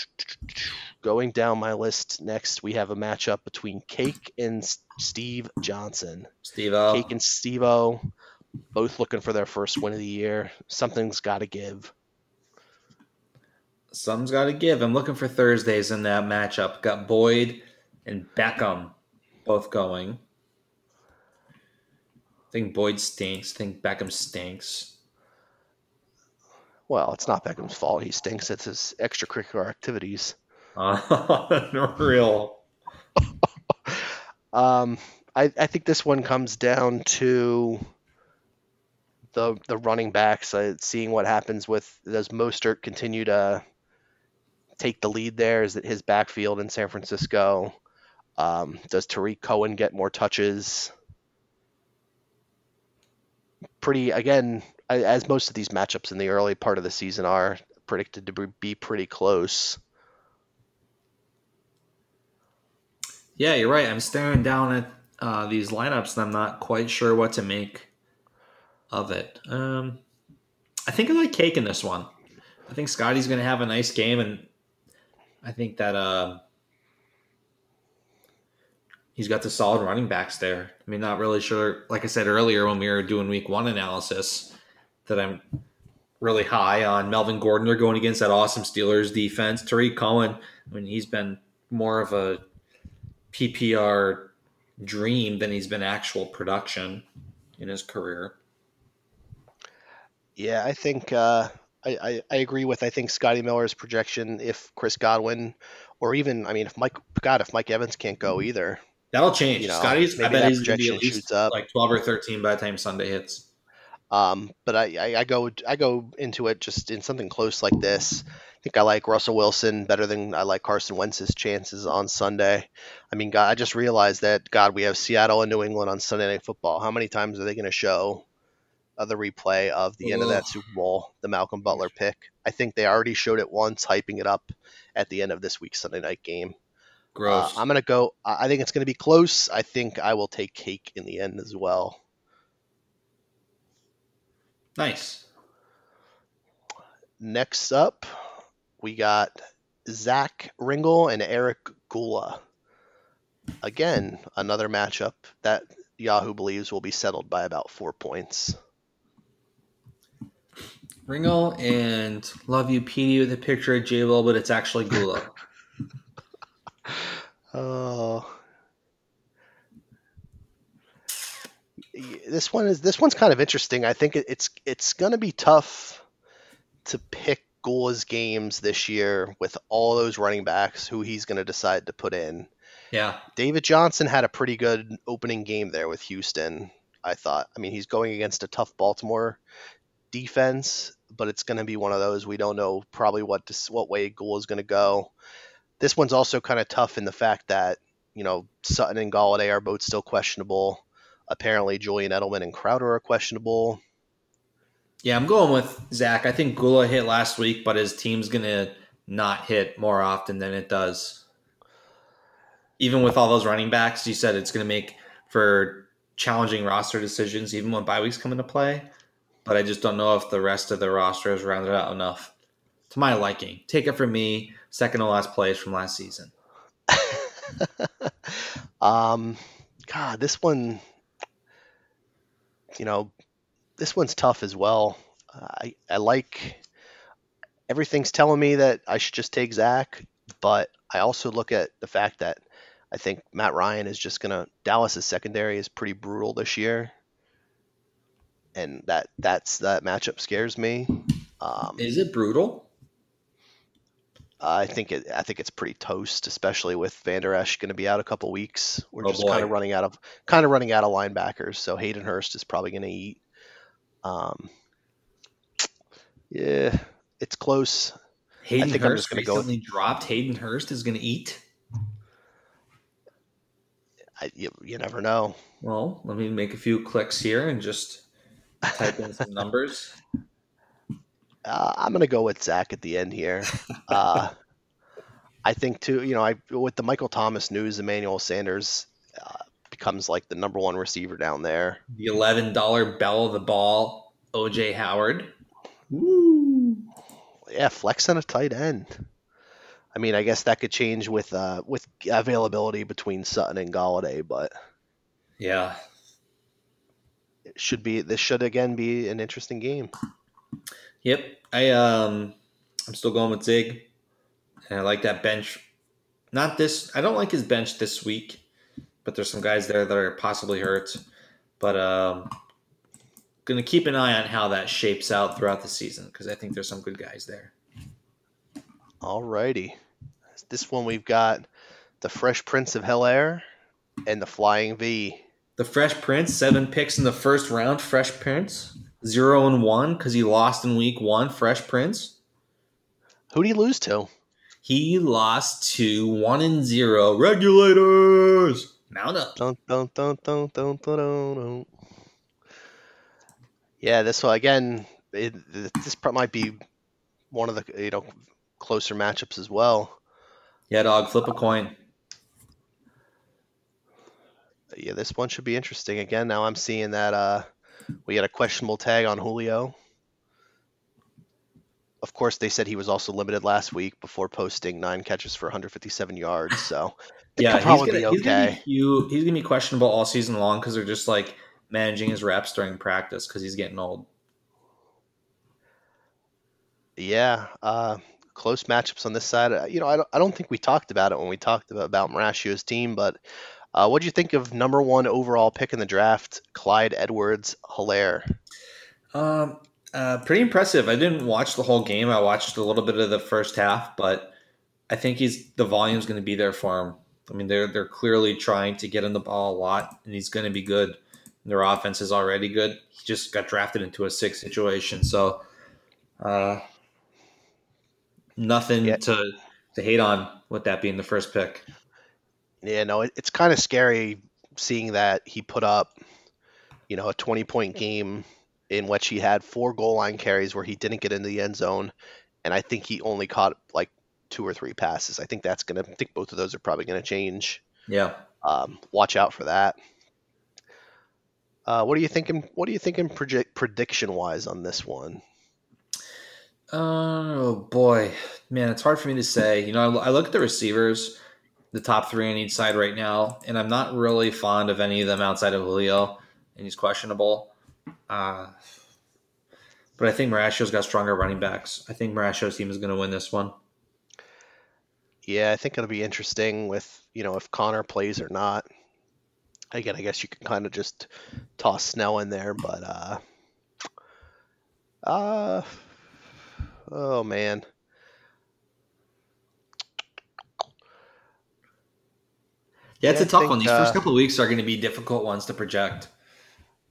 going down my list next, we have a matchup between Cake and Steve Johnson.
Steve
Cake and Steve-O, both looking for their first win of the year. Something's got to give.
Something's got to give. I'm looking for Thursdays in that matchup. Got Boyd and Beckham both going. I think Boyd stinks. I think Beckham stinks.
Well, it's not Beckham's fault. He stinks. It's his extracurricular activities.
Uh, real.
Um, I, I think this one comes down to the the running backs. Uh, seeing what happens with does Mostert continue to take the lead there? Is it his backfield in San Francisco? Um, does Tarik Cohen get more touches? Pretty again, as most of these matchups in the early part of the season are predicted to be- pretty close.
Yeah, you're right. I'm staring down at uh, these lineups and I'm not quite sure what to make of it. Um, I think I like Cake in this one. I think Scotty's going to have a nice game, and I think that uh, he's got the solid running backs there. I mean, not really sure. Like I said earlier when we were doing Week One analysis, that I'm really high on Melvin Gordon. They're going against that awesome Steelers defense. Tarik Cohen. I mean, he's been more of a PPR dream than he's been actual production in his career.
Yeah, I think uh, I, I, I agree with I think Scotty Miller's projection. If Chris Godwin, or even I mean, if Mike God, if Mike Evans can't go either,
That'll change.
You know,
Scotty's. I
maybe
bet he's to be
projection
at least
shoots up.
like twelve or thirteen by the time Sunday hits.
Um, but I, I, I go I go into it just in something close like this. I think I like Russell Wilson better than I like Carson Wentz's chances on Sunday. I mean, God, I just realized that God, we have Seattle and New England on Sunday Night Football. How many times are they going to show uh, the replay of the end of that Super Bowl, the Malcolm Butler pick? I think they already showed it once, hyping it up at the end of this week's Sunday night game. Uh, I'm gonna go. I I think it's gonna be close. I think I will take Cake in the end as well.
nice.
Next up, we got Zach Ringel and Eric Gula. Again, another matchup that Yahoo believes will be settled by about four points.
Ringo and love you, PD with a picture of J Lo, but it's actually Gula.
Oh, this one is this one's kind of interesting. I think it's it's gonna be tough to pick Gula's games this year with all those running backs who he's gonna decide to put in.
yeah.
David Johnson had a pretty good opening game there with Houston. I thought. I mean, he's going against a tough Baltimore defense, but it's going to be one of those we don't know probably what this, what way Gould is going to go. This one's also kind of tough in the fact that you know Sutton and Golladay are both still questionable. Apparently, Julian Edelman and Crowder are questionable.
Yeah, I'm going with Zach. I think Gula hit last week, but his team's going to not hit more often than it does. Even with all those running backs, you said it's going to make for challenging roster decisions, even when bye weeks come into play. But I just don't know if the rest of the roster is rounded out enough to my liking. Take it from me, second to last place from last season.
um, God, this one, you know, this one's tough as well. I I like everything's telling me that I should just take Zach, but I also look at the fact that I think Matt Ryan is just gonna Dallas's secondary is pretty brutal this year, and that that's that matchup scares me. Um,
Is it brutal?
I think it. I think it's pretty toast, especially with Vander Esch going to be out a couple weeks. We're
Oh,
just kind of running out of kind of running out of linebackers. So Hayden Hurst is probably going to eat. Um, yeah, it's close.
Hayden
think I'm
Hurst
just gonna go
recently dropped. Hayden Hurst is going to eat.
I, you, you never know.
Well, let me make a few clicks here and just type in some numbers.
Uh, I'm going to go with Zach at the end here. Uh, I think too. You know, I with the Michael Thomas news, Emmanuel Sanders uh, becomes like the number one receiver down there.
The eleven dollar belle of the ball, OJ Howard. Woo.
Yeah, flex on a tight end. I mean, I guess that could change with uh, with availability between Sutton and Golladay, but
Yeah.
It should be this should again be an interesting game.
Yep. I um I'm still going with Zig. And I like that bench. Not this I don't like his bench this week, but there's some guys there that are possibly hurt. But um gonna keep an eye on how that shapes out throughout the season because I think there's some good guys there.
All righty, this one we've got the Fresh Prince of Helaire and the Flying V.
The Fresh Prince, seven picks in the first round. Fresh Prince, zero and one because he lost in week one. Fresh Prince,
Who do you lose to?
he lost to one and zero. Regulators, mount up.
Dun, dun, dun, dun, dun, dun, dun. Yeah, this one again. It, this might be one of the you know closer matchups as well.
Yeah, dog, flip a coin.
Yeah, this one should be interesting. Again, now I'm seeing that uh, we had a questionable tag on Julio. Of course, they said he was also limited last week before posting nine catches for 157 yards. So
Yeah, he's gonna,
be
he's gonna be
okay.
he's gonna be questionable all season long because they're just like managing his reps during practice because he's getting old.
Yeah, uh, close matchups on this side. Uh, You know, I don't, I don't think we talked about it when we talked about, about team, but uh, what do you think of number one overall pick in the draft, Clyde Edwards Helaire?
Um, uh, pretty impressive. I didn't watch the whole game. I watched a little bit of the first half, but I think he's the volume's going to be there for him. I mean, they're they're clearly trying to get him the ball a lot, and he's going to be good. Their offense is already good. He just got drafted into a six situation, so uh, nothing
Yeah.
to to hate on with that being the first pick.
Yeah, no, it, it's kind of scary seeing that he put up, you know, a 20 point game in which he had four goal line carries where he didn't get into the end zone, and I think he only caught like two or three passes. I think that's gonna. I think both of those are probably gonna change.
Yeah.
Um, watch out for that. Uh, what are you thinking? What are you thinking predict, prediction wise on this one?
Oh boy, man, it's hard for me to say. You know, I, I look at the receivers, the top three on each side right now, and I'm not really fond of any of them outside of Julio, and he's questionable. Uh, but I think Marashio's got stronger running backs. I think Marashio's team is going to win this one.
Yeah, I think it'll be interesting with you know if Connor plays or not. Again, I guess you can kind of just toss Snell in there, but uh, uh, oh man,
Yeah, it's a tough
think,
one. These
uh,
first couple of weeks are going to be difficult ones to project.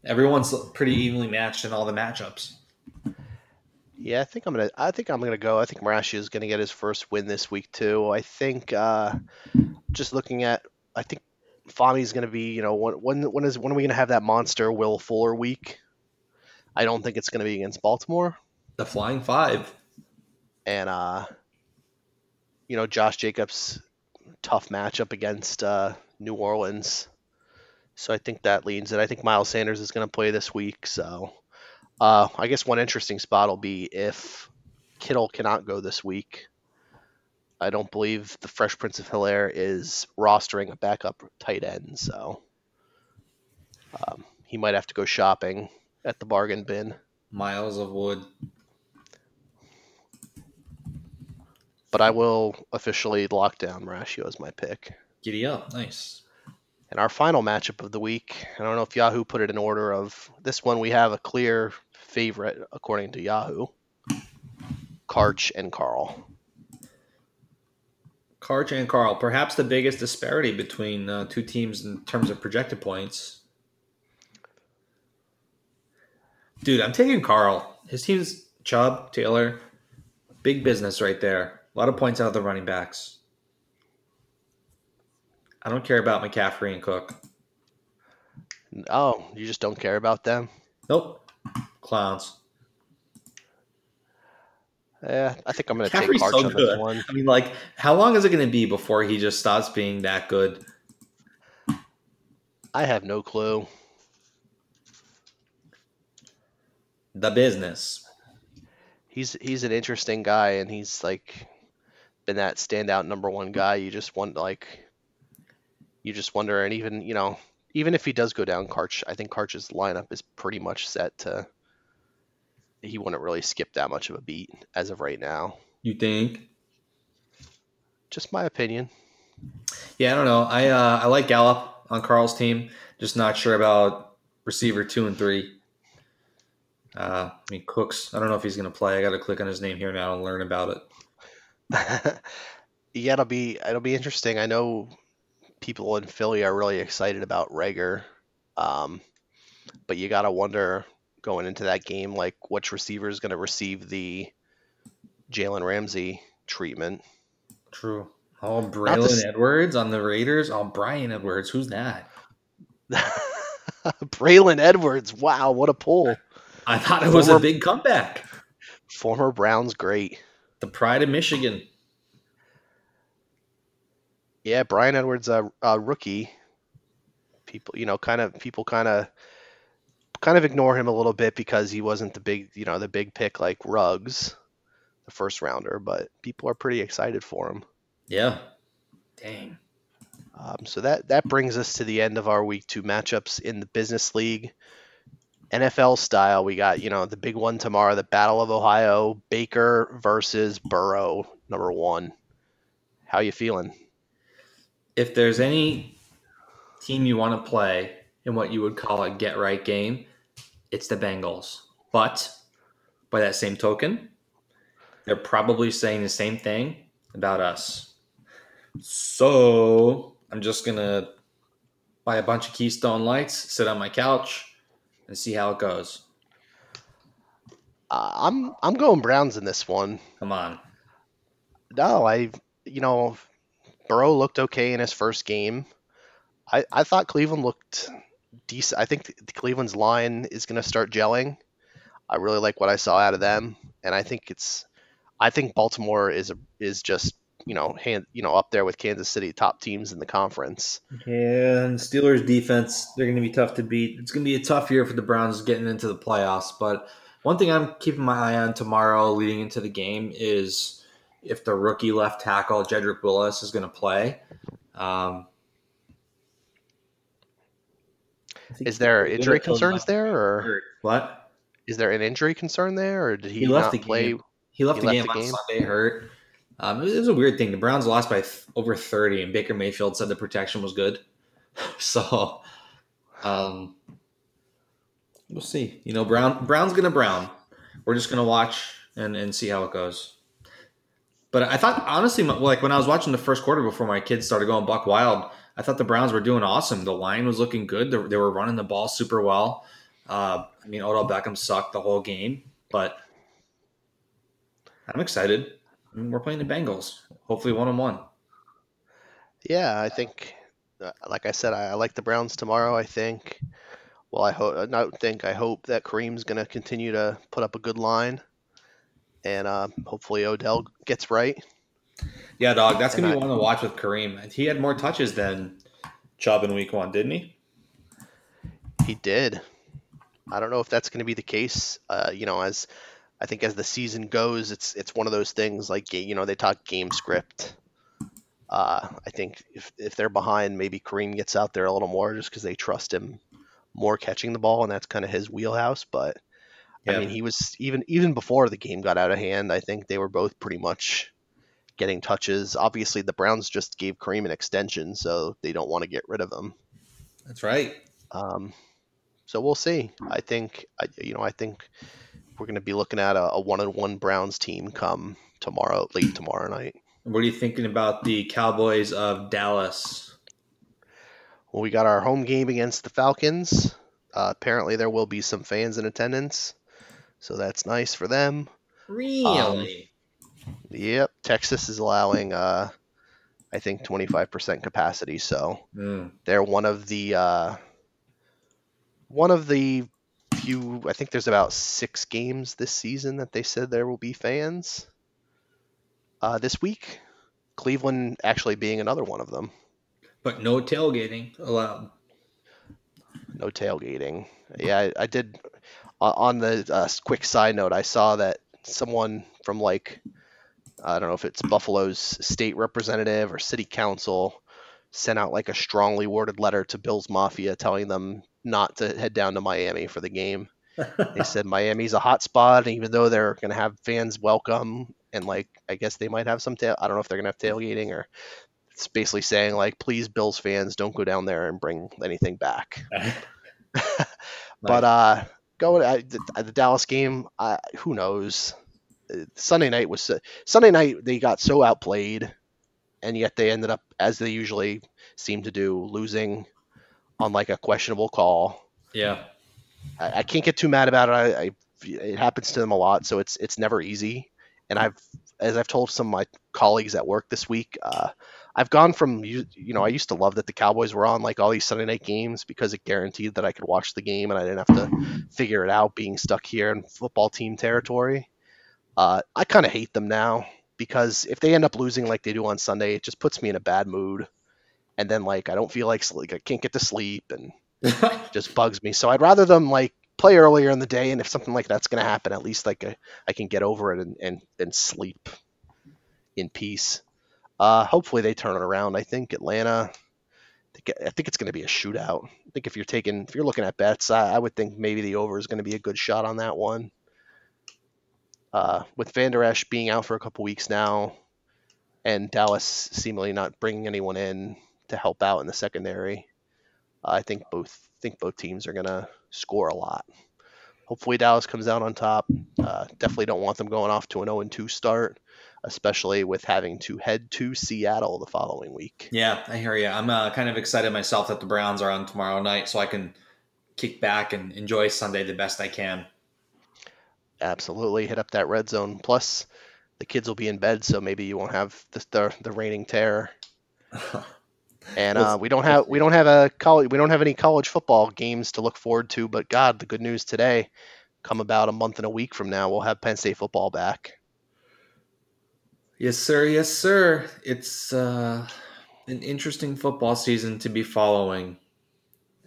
Everyone's pretty evenly matched in all the matchups.
yeah, I think I'm gonna. I think I'm gonna go. I think Marashi is gonna get his first win this week too. I think uh, just looking at, I think Fami's gonna be. You know, when when when is when are we gonna have that monster Will Fuller week? I don't think it's gonna be against Baltimore.
The Flying Five.
and uh, you know Josh Jacobs tough matchup against uh, New Orleans. So I think that leans it. I think Miles Sanders is going to play this week. So uh, I guess one interesting spot will be if Kittle cannot go this week. I don't believe the Fresh Prince of Helaire is rostering a backup tight end, so um, he might have to go shopping at the bargain bin.
Miles of wood.
But I will officially lock down Ratio as my pick.
Giddy up. Nice.
And our final matchup of the week, I don't know if Yahoo put it in order of this one. We have a clear favorite according to Yahoo. Karch and Carl.
Karch and Carl, perhaps the biggest disparity between uh, two teams in terms of projected points. Dude, I'm taking Carl. His team's Chubb, Taylor, big business right there. A lot of points out of the running backs. I don't care about McCaffrey and Cook.
Oh, you just don't care about them?
Nope. Clowns.
Yeah, I think I'm going to take Karch so on
this one. I mean, like, how long is it going to be before he just stops being that good?
I have no clue.
The business.
He's he's an interesting guy, and he's like been that standout number one guy. You just want like, you just wonder, and even you know, even if he does go down, Karch, I think Karch's lineup is pretty much set to he wouldn't really skip that much of a beat as of right now.
You think?
Just my opinion.
Yeah, I don't know. I uh, I like Gallup on Carl's team. Just not sure about receiver two and three. Uh, I mean, Cooks. I don't know if he's going to play. I got to click on his name here now and learn about
it. yeah, it'll be it'll be interesting. I know people in Philly are really excited about Reagor, um, but you got to wonder going into that game, like which receiver is going to receive the Jalen Ramsey treatment.
True. Oh, Braylon Edwards on the Raiders. Oh, Bryan Edwards. Who's that?
Braylon Edwards. Wow, what a pull.
I thought it was former, a big comeback.
Former Browns great.
The pride of Michigan.
Yeah, Bryan Edwards, a, a rookie. People, you know, kind of people kind of kind of ignore him a little bit because he wasn't the big, you know, the big pick like Ruggs, the first rounder, but people are pretty excited for him.
Yeah. Dang.
Um, so that that brings us to the end of our week two matchups in the Bizness League. NFL style, we got you know the big one tomorrow, the Battle of Ohio, Baker versus Burrow, number one. How you feeling?
If there's any team you want to play in what you would call a get right game, it's the Bengals. But by that same token, they're probably saying the same thing about us. So I'm just going to buy a bunch of Keystone Lights, sit on my couch, and see how it goes.
Uh, I'm I'm going Browns in this one.
Come on.
No, I you know Burrow looked okay in his first game. I, I thought Cleveland looked decent. I think Cleveland's line is going to start gelling. I really like what I saw out of them, and I think it's. I think Baltimore is a, is just you know hand you know up there with Kansas City, top teams in the conference.
Yeah, and Steelers defense they're going to be tough to beat. It's going to be a tough year for the Browns getting into the playoffs. But one thing I'm keeping my eye on tomorrow, leading into the game, is if the rookie left tackle Jedrick Wills is going to play. Um,
Is there injury concerns there, or
what?
Is there an injury concern there, or did he, he left not the play?
Game. He left, he the, left game the game on Sunday hurt. Um, it was a weird thing. The Browns lost by th- over thirty, and Baker Mayfield said the protection was good. so, um, we'll see. You know, Brown Brown's gonna Brown. We're just gonna watch and and see how it goes. But I thought honestly, like when I was watching the first quarter before my kids started going buck wild, I thought the Browns were doing awesome. The line was looking good. They, they were running the ball super well. Uh, I mean, Odell Beckham sucked the whole game, but I'm excited. I we're playing the Bengals. Hopefully, one on one.
Yeah, I think, uh, like I said, I, I, like the Browns tomorrow. I think. Well, I hope. Not think. I hope that Kareem's going to continue to put up a good line, and uh, hopefully Odell gets right.
Yeah, dog. That's gonna be one to watch with Kareem. He had more touches than Chubb in Week One, didn't he?
He did. I don't know if that's going to be the case. Uh, you know, as I think as the season goes, it's it's one of those things like you know they talk game script. Uh, I think if if they're behind, maybe Kareem gets out there a little more just because they trust him more catching the ball, and that's kind of his wheelhouse. But yeah. I mean, he was even even before the game got out of hand. I think they were both pretty much getting touches. Obviously, the Browns just gave Kareem an extension, so they don't want to get rid of him.
That's right.
Um, so we'll see. I think, you know, I think we're going to be looking at a, a one-on-one Browns team come tomorrow, late tomorrow night.
What are you thinking about the Cowboys of Dallas?
Well, we got our home game against the Falcons. Uh, apparently, there will be some fans in attendance, so that's nice for them.
Really?
Um, yep. Texas is allowing, uh, I think, 25% capacity, so
Mm.
they're one of the uh, one of the few. I think there's about six games this season that they said there will be fans. Uh, this week, Cleveland actually being another one of them.
But no tailgating allowed.
no tailgating. Yeah, I, I did. On the uh, quick side note, I saw that someone from like I don't know if it's Buffalo's state representative or city council sent out like a strongly worded letter to Bills Mafia telling them not to head down to Miami for the game. They said Miami's a hot spot, and even though they're going to have fans welcome, and like I guess they might have some tail. I don't know if they're going to have tailgating or. It's basically saying like, please, Bills fans, don't go down there and bring anything back. But uh, going at the, the Dallas game, uh, who knows? Sunday night was uh, Sunday night. They got so outplayed, and yet they ended up, as they usually seem to do, losing on like a questionable call.
yeah.
I, I can't get too mad about it. I, I it happens to them a lot, so it's it's never easy. And I've, as I've told some of my colleagues at work this week, uh, I've gone from you you know I used to love that the Cowboys were on like all these Sunday night games because it guaranteed that I could watch the game and I didn't have to figure it out being stuck here in football team territory. Uh, I kind of hate them now because if they end up losing like they do on Sunday, it just puts me in a bad mood. And then like I don't feel like like I can't get to sleep and just bugs me. So I'd rather them like play earlier in the day, and if something like that's going to happen, at least like I, I can get over it and, and and sleep in peace. Uh, hopefully they turn it around. I think Atlanta. I think, I think it's going to be a shootout. I think if you're taking if you're looking at bets, I, I would think maybe the over is going to be a good shot on that one. Uh, with Vander Esch being out for a couple weeks now, and Dallas seemingly not bringing anyone in to help out in the secondary, I think both think both teams are gonna score a lot. Hopefully Dallas comes out on top. Uh, definitely don't want them going off to an 0 2 start, especially with having to head to Seattle the following week.
yeah, I hear you. I'm uh, kind of excited myself that the Browns are on tomorrow night, so I can kick back and enjoy Sunday the best I can.
Absolutely hit up that red zone. Plus, the kids will be in bed, so maybe you won't have the the, the reigning terror. And uh, we don't have we don't have a college we don't have any college football games to look forward to. But God, the good news today, come about a month and a week from now, we'll have Penn State football back.
Yes, sir. Yes, sir. It's uh, an interesting football season to be following.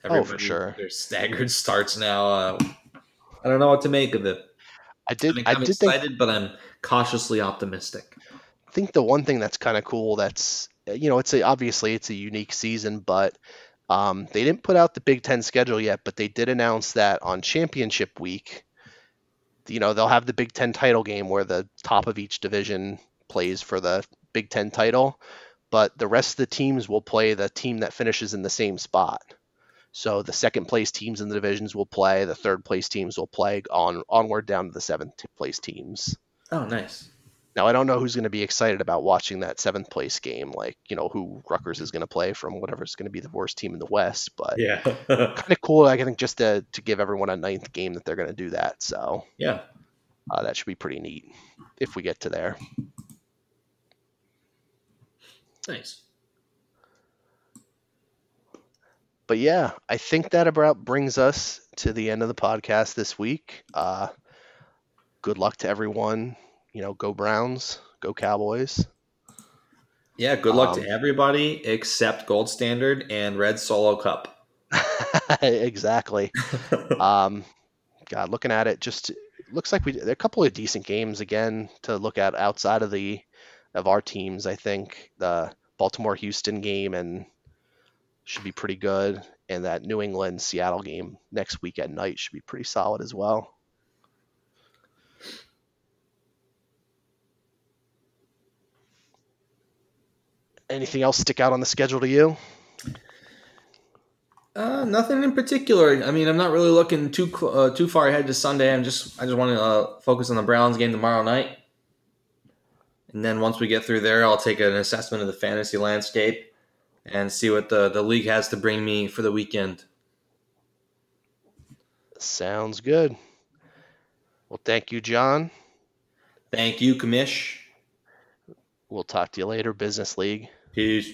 Oh, for sure.
There's staggered starts now. Uh, I don't know what to make of it.
I did
I I'm
did think
excited, but I'm cautiously optimistic.
I think the one thing that's kind of cool that's you know it's a, obviously it's a unique season but um, they didn't put out the big ten schedule yet but they did announce that on championship week you know they'll have the big ten title game where the top of each division plays for the big ten title but the rest of the teams will play the team that finishes in the same spot so the second place teams in the divisions will play the third place teams will play on onward down to the seventh place teams
Oh, nice.
Now I don't know who's going to be excited about watching that seventh place game, like you know who Rutgers is going to play from whatever's going to be the worst team in the West. But
Yeah.
kind of cool, I think, just to to give everyone a ninth game that they're going to do that. So
yeah.
uh, that should be pretty neat if we get to there.
Nice.
But yeah, I think that about brings us to the end of the podcast this week. Uh, good luck to everyone. You know, go Browns, go Cowboys.
Yeah. Good luck
Um,
to everybody except Gold Standard and Red Solo Cup.
exactly. um, God, looking at it, just looks like we a couple of decent games again to look at outside of the of our teams. I think the Baltimore Houston game and should be pretty good, and that New England Seattle game next week at night should be pretty solid as well. Anything else stick out on the schedule to you?
Uh, nothing in particular. I mean, I'm not really looking too uh, too far ahead to Sunday. I'm just I just want to uh, focus on the Browns game tomorrow night. And then once we get through there, I'll take an assessment of the fantasy landscape and see what the, the league has to bring me for the weekend.
Sounds good. Well, thank you, Jon.
Thank you, Commish.
We'll talk to you later, Bizness League.
Peace.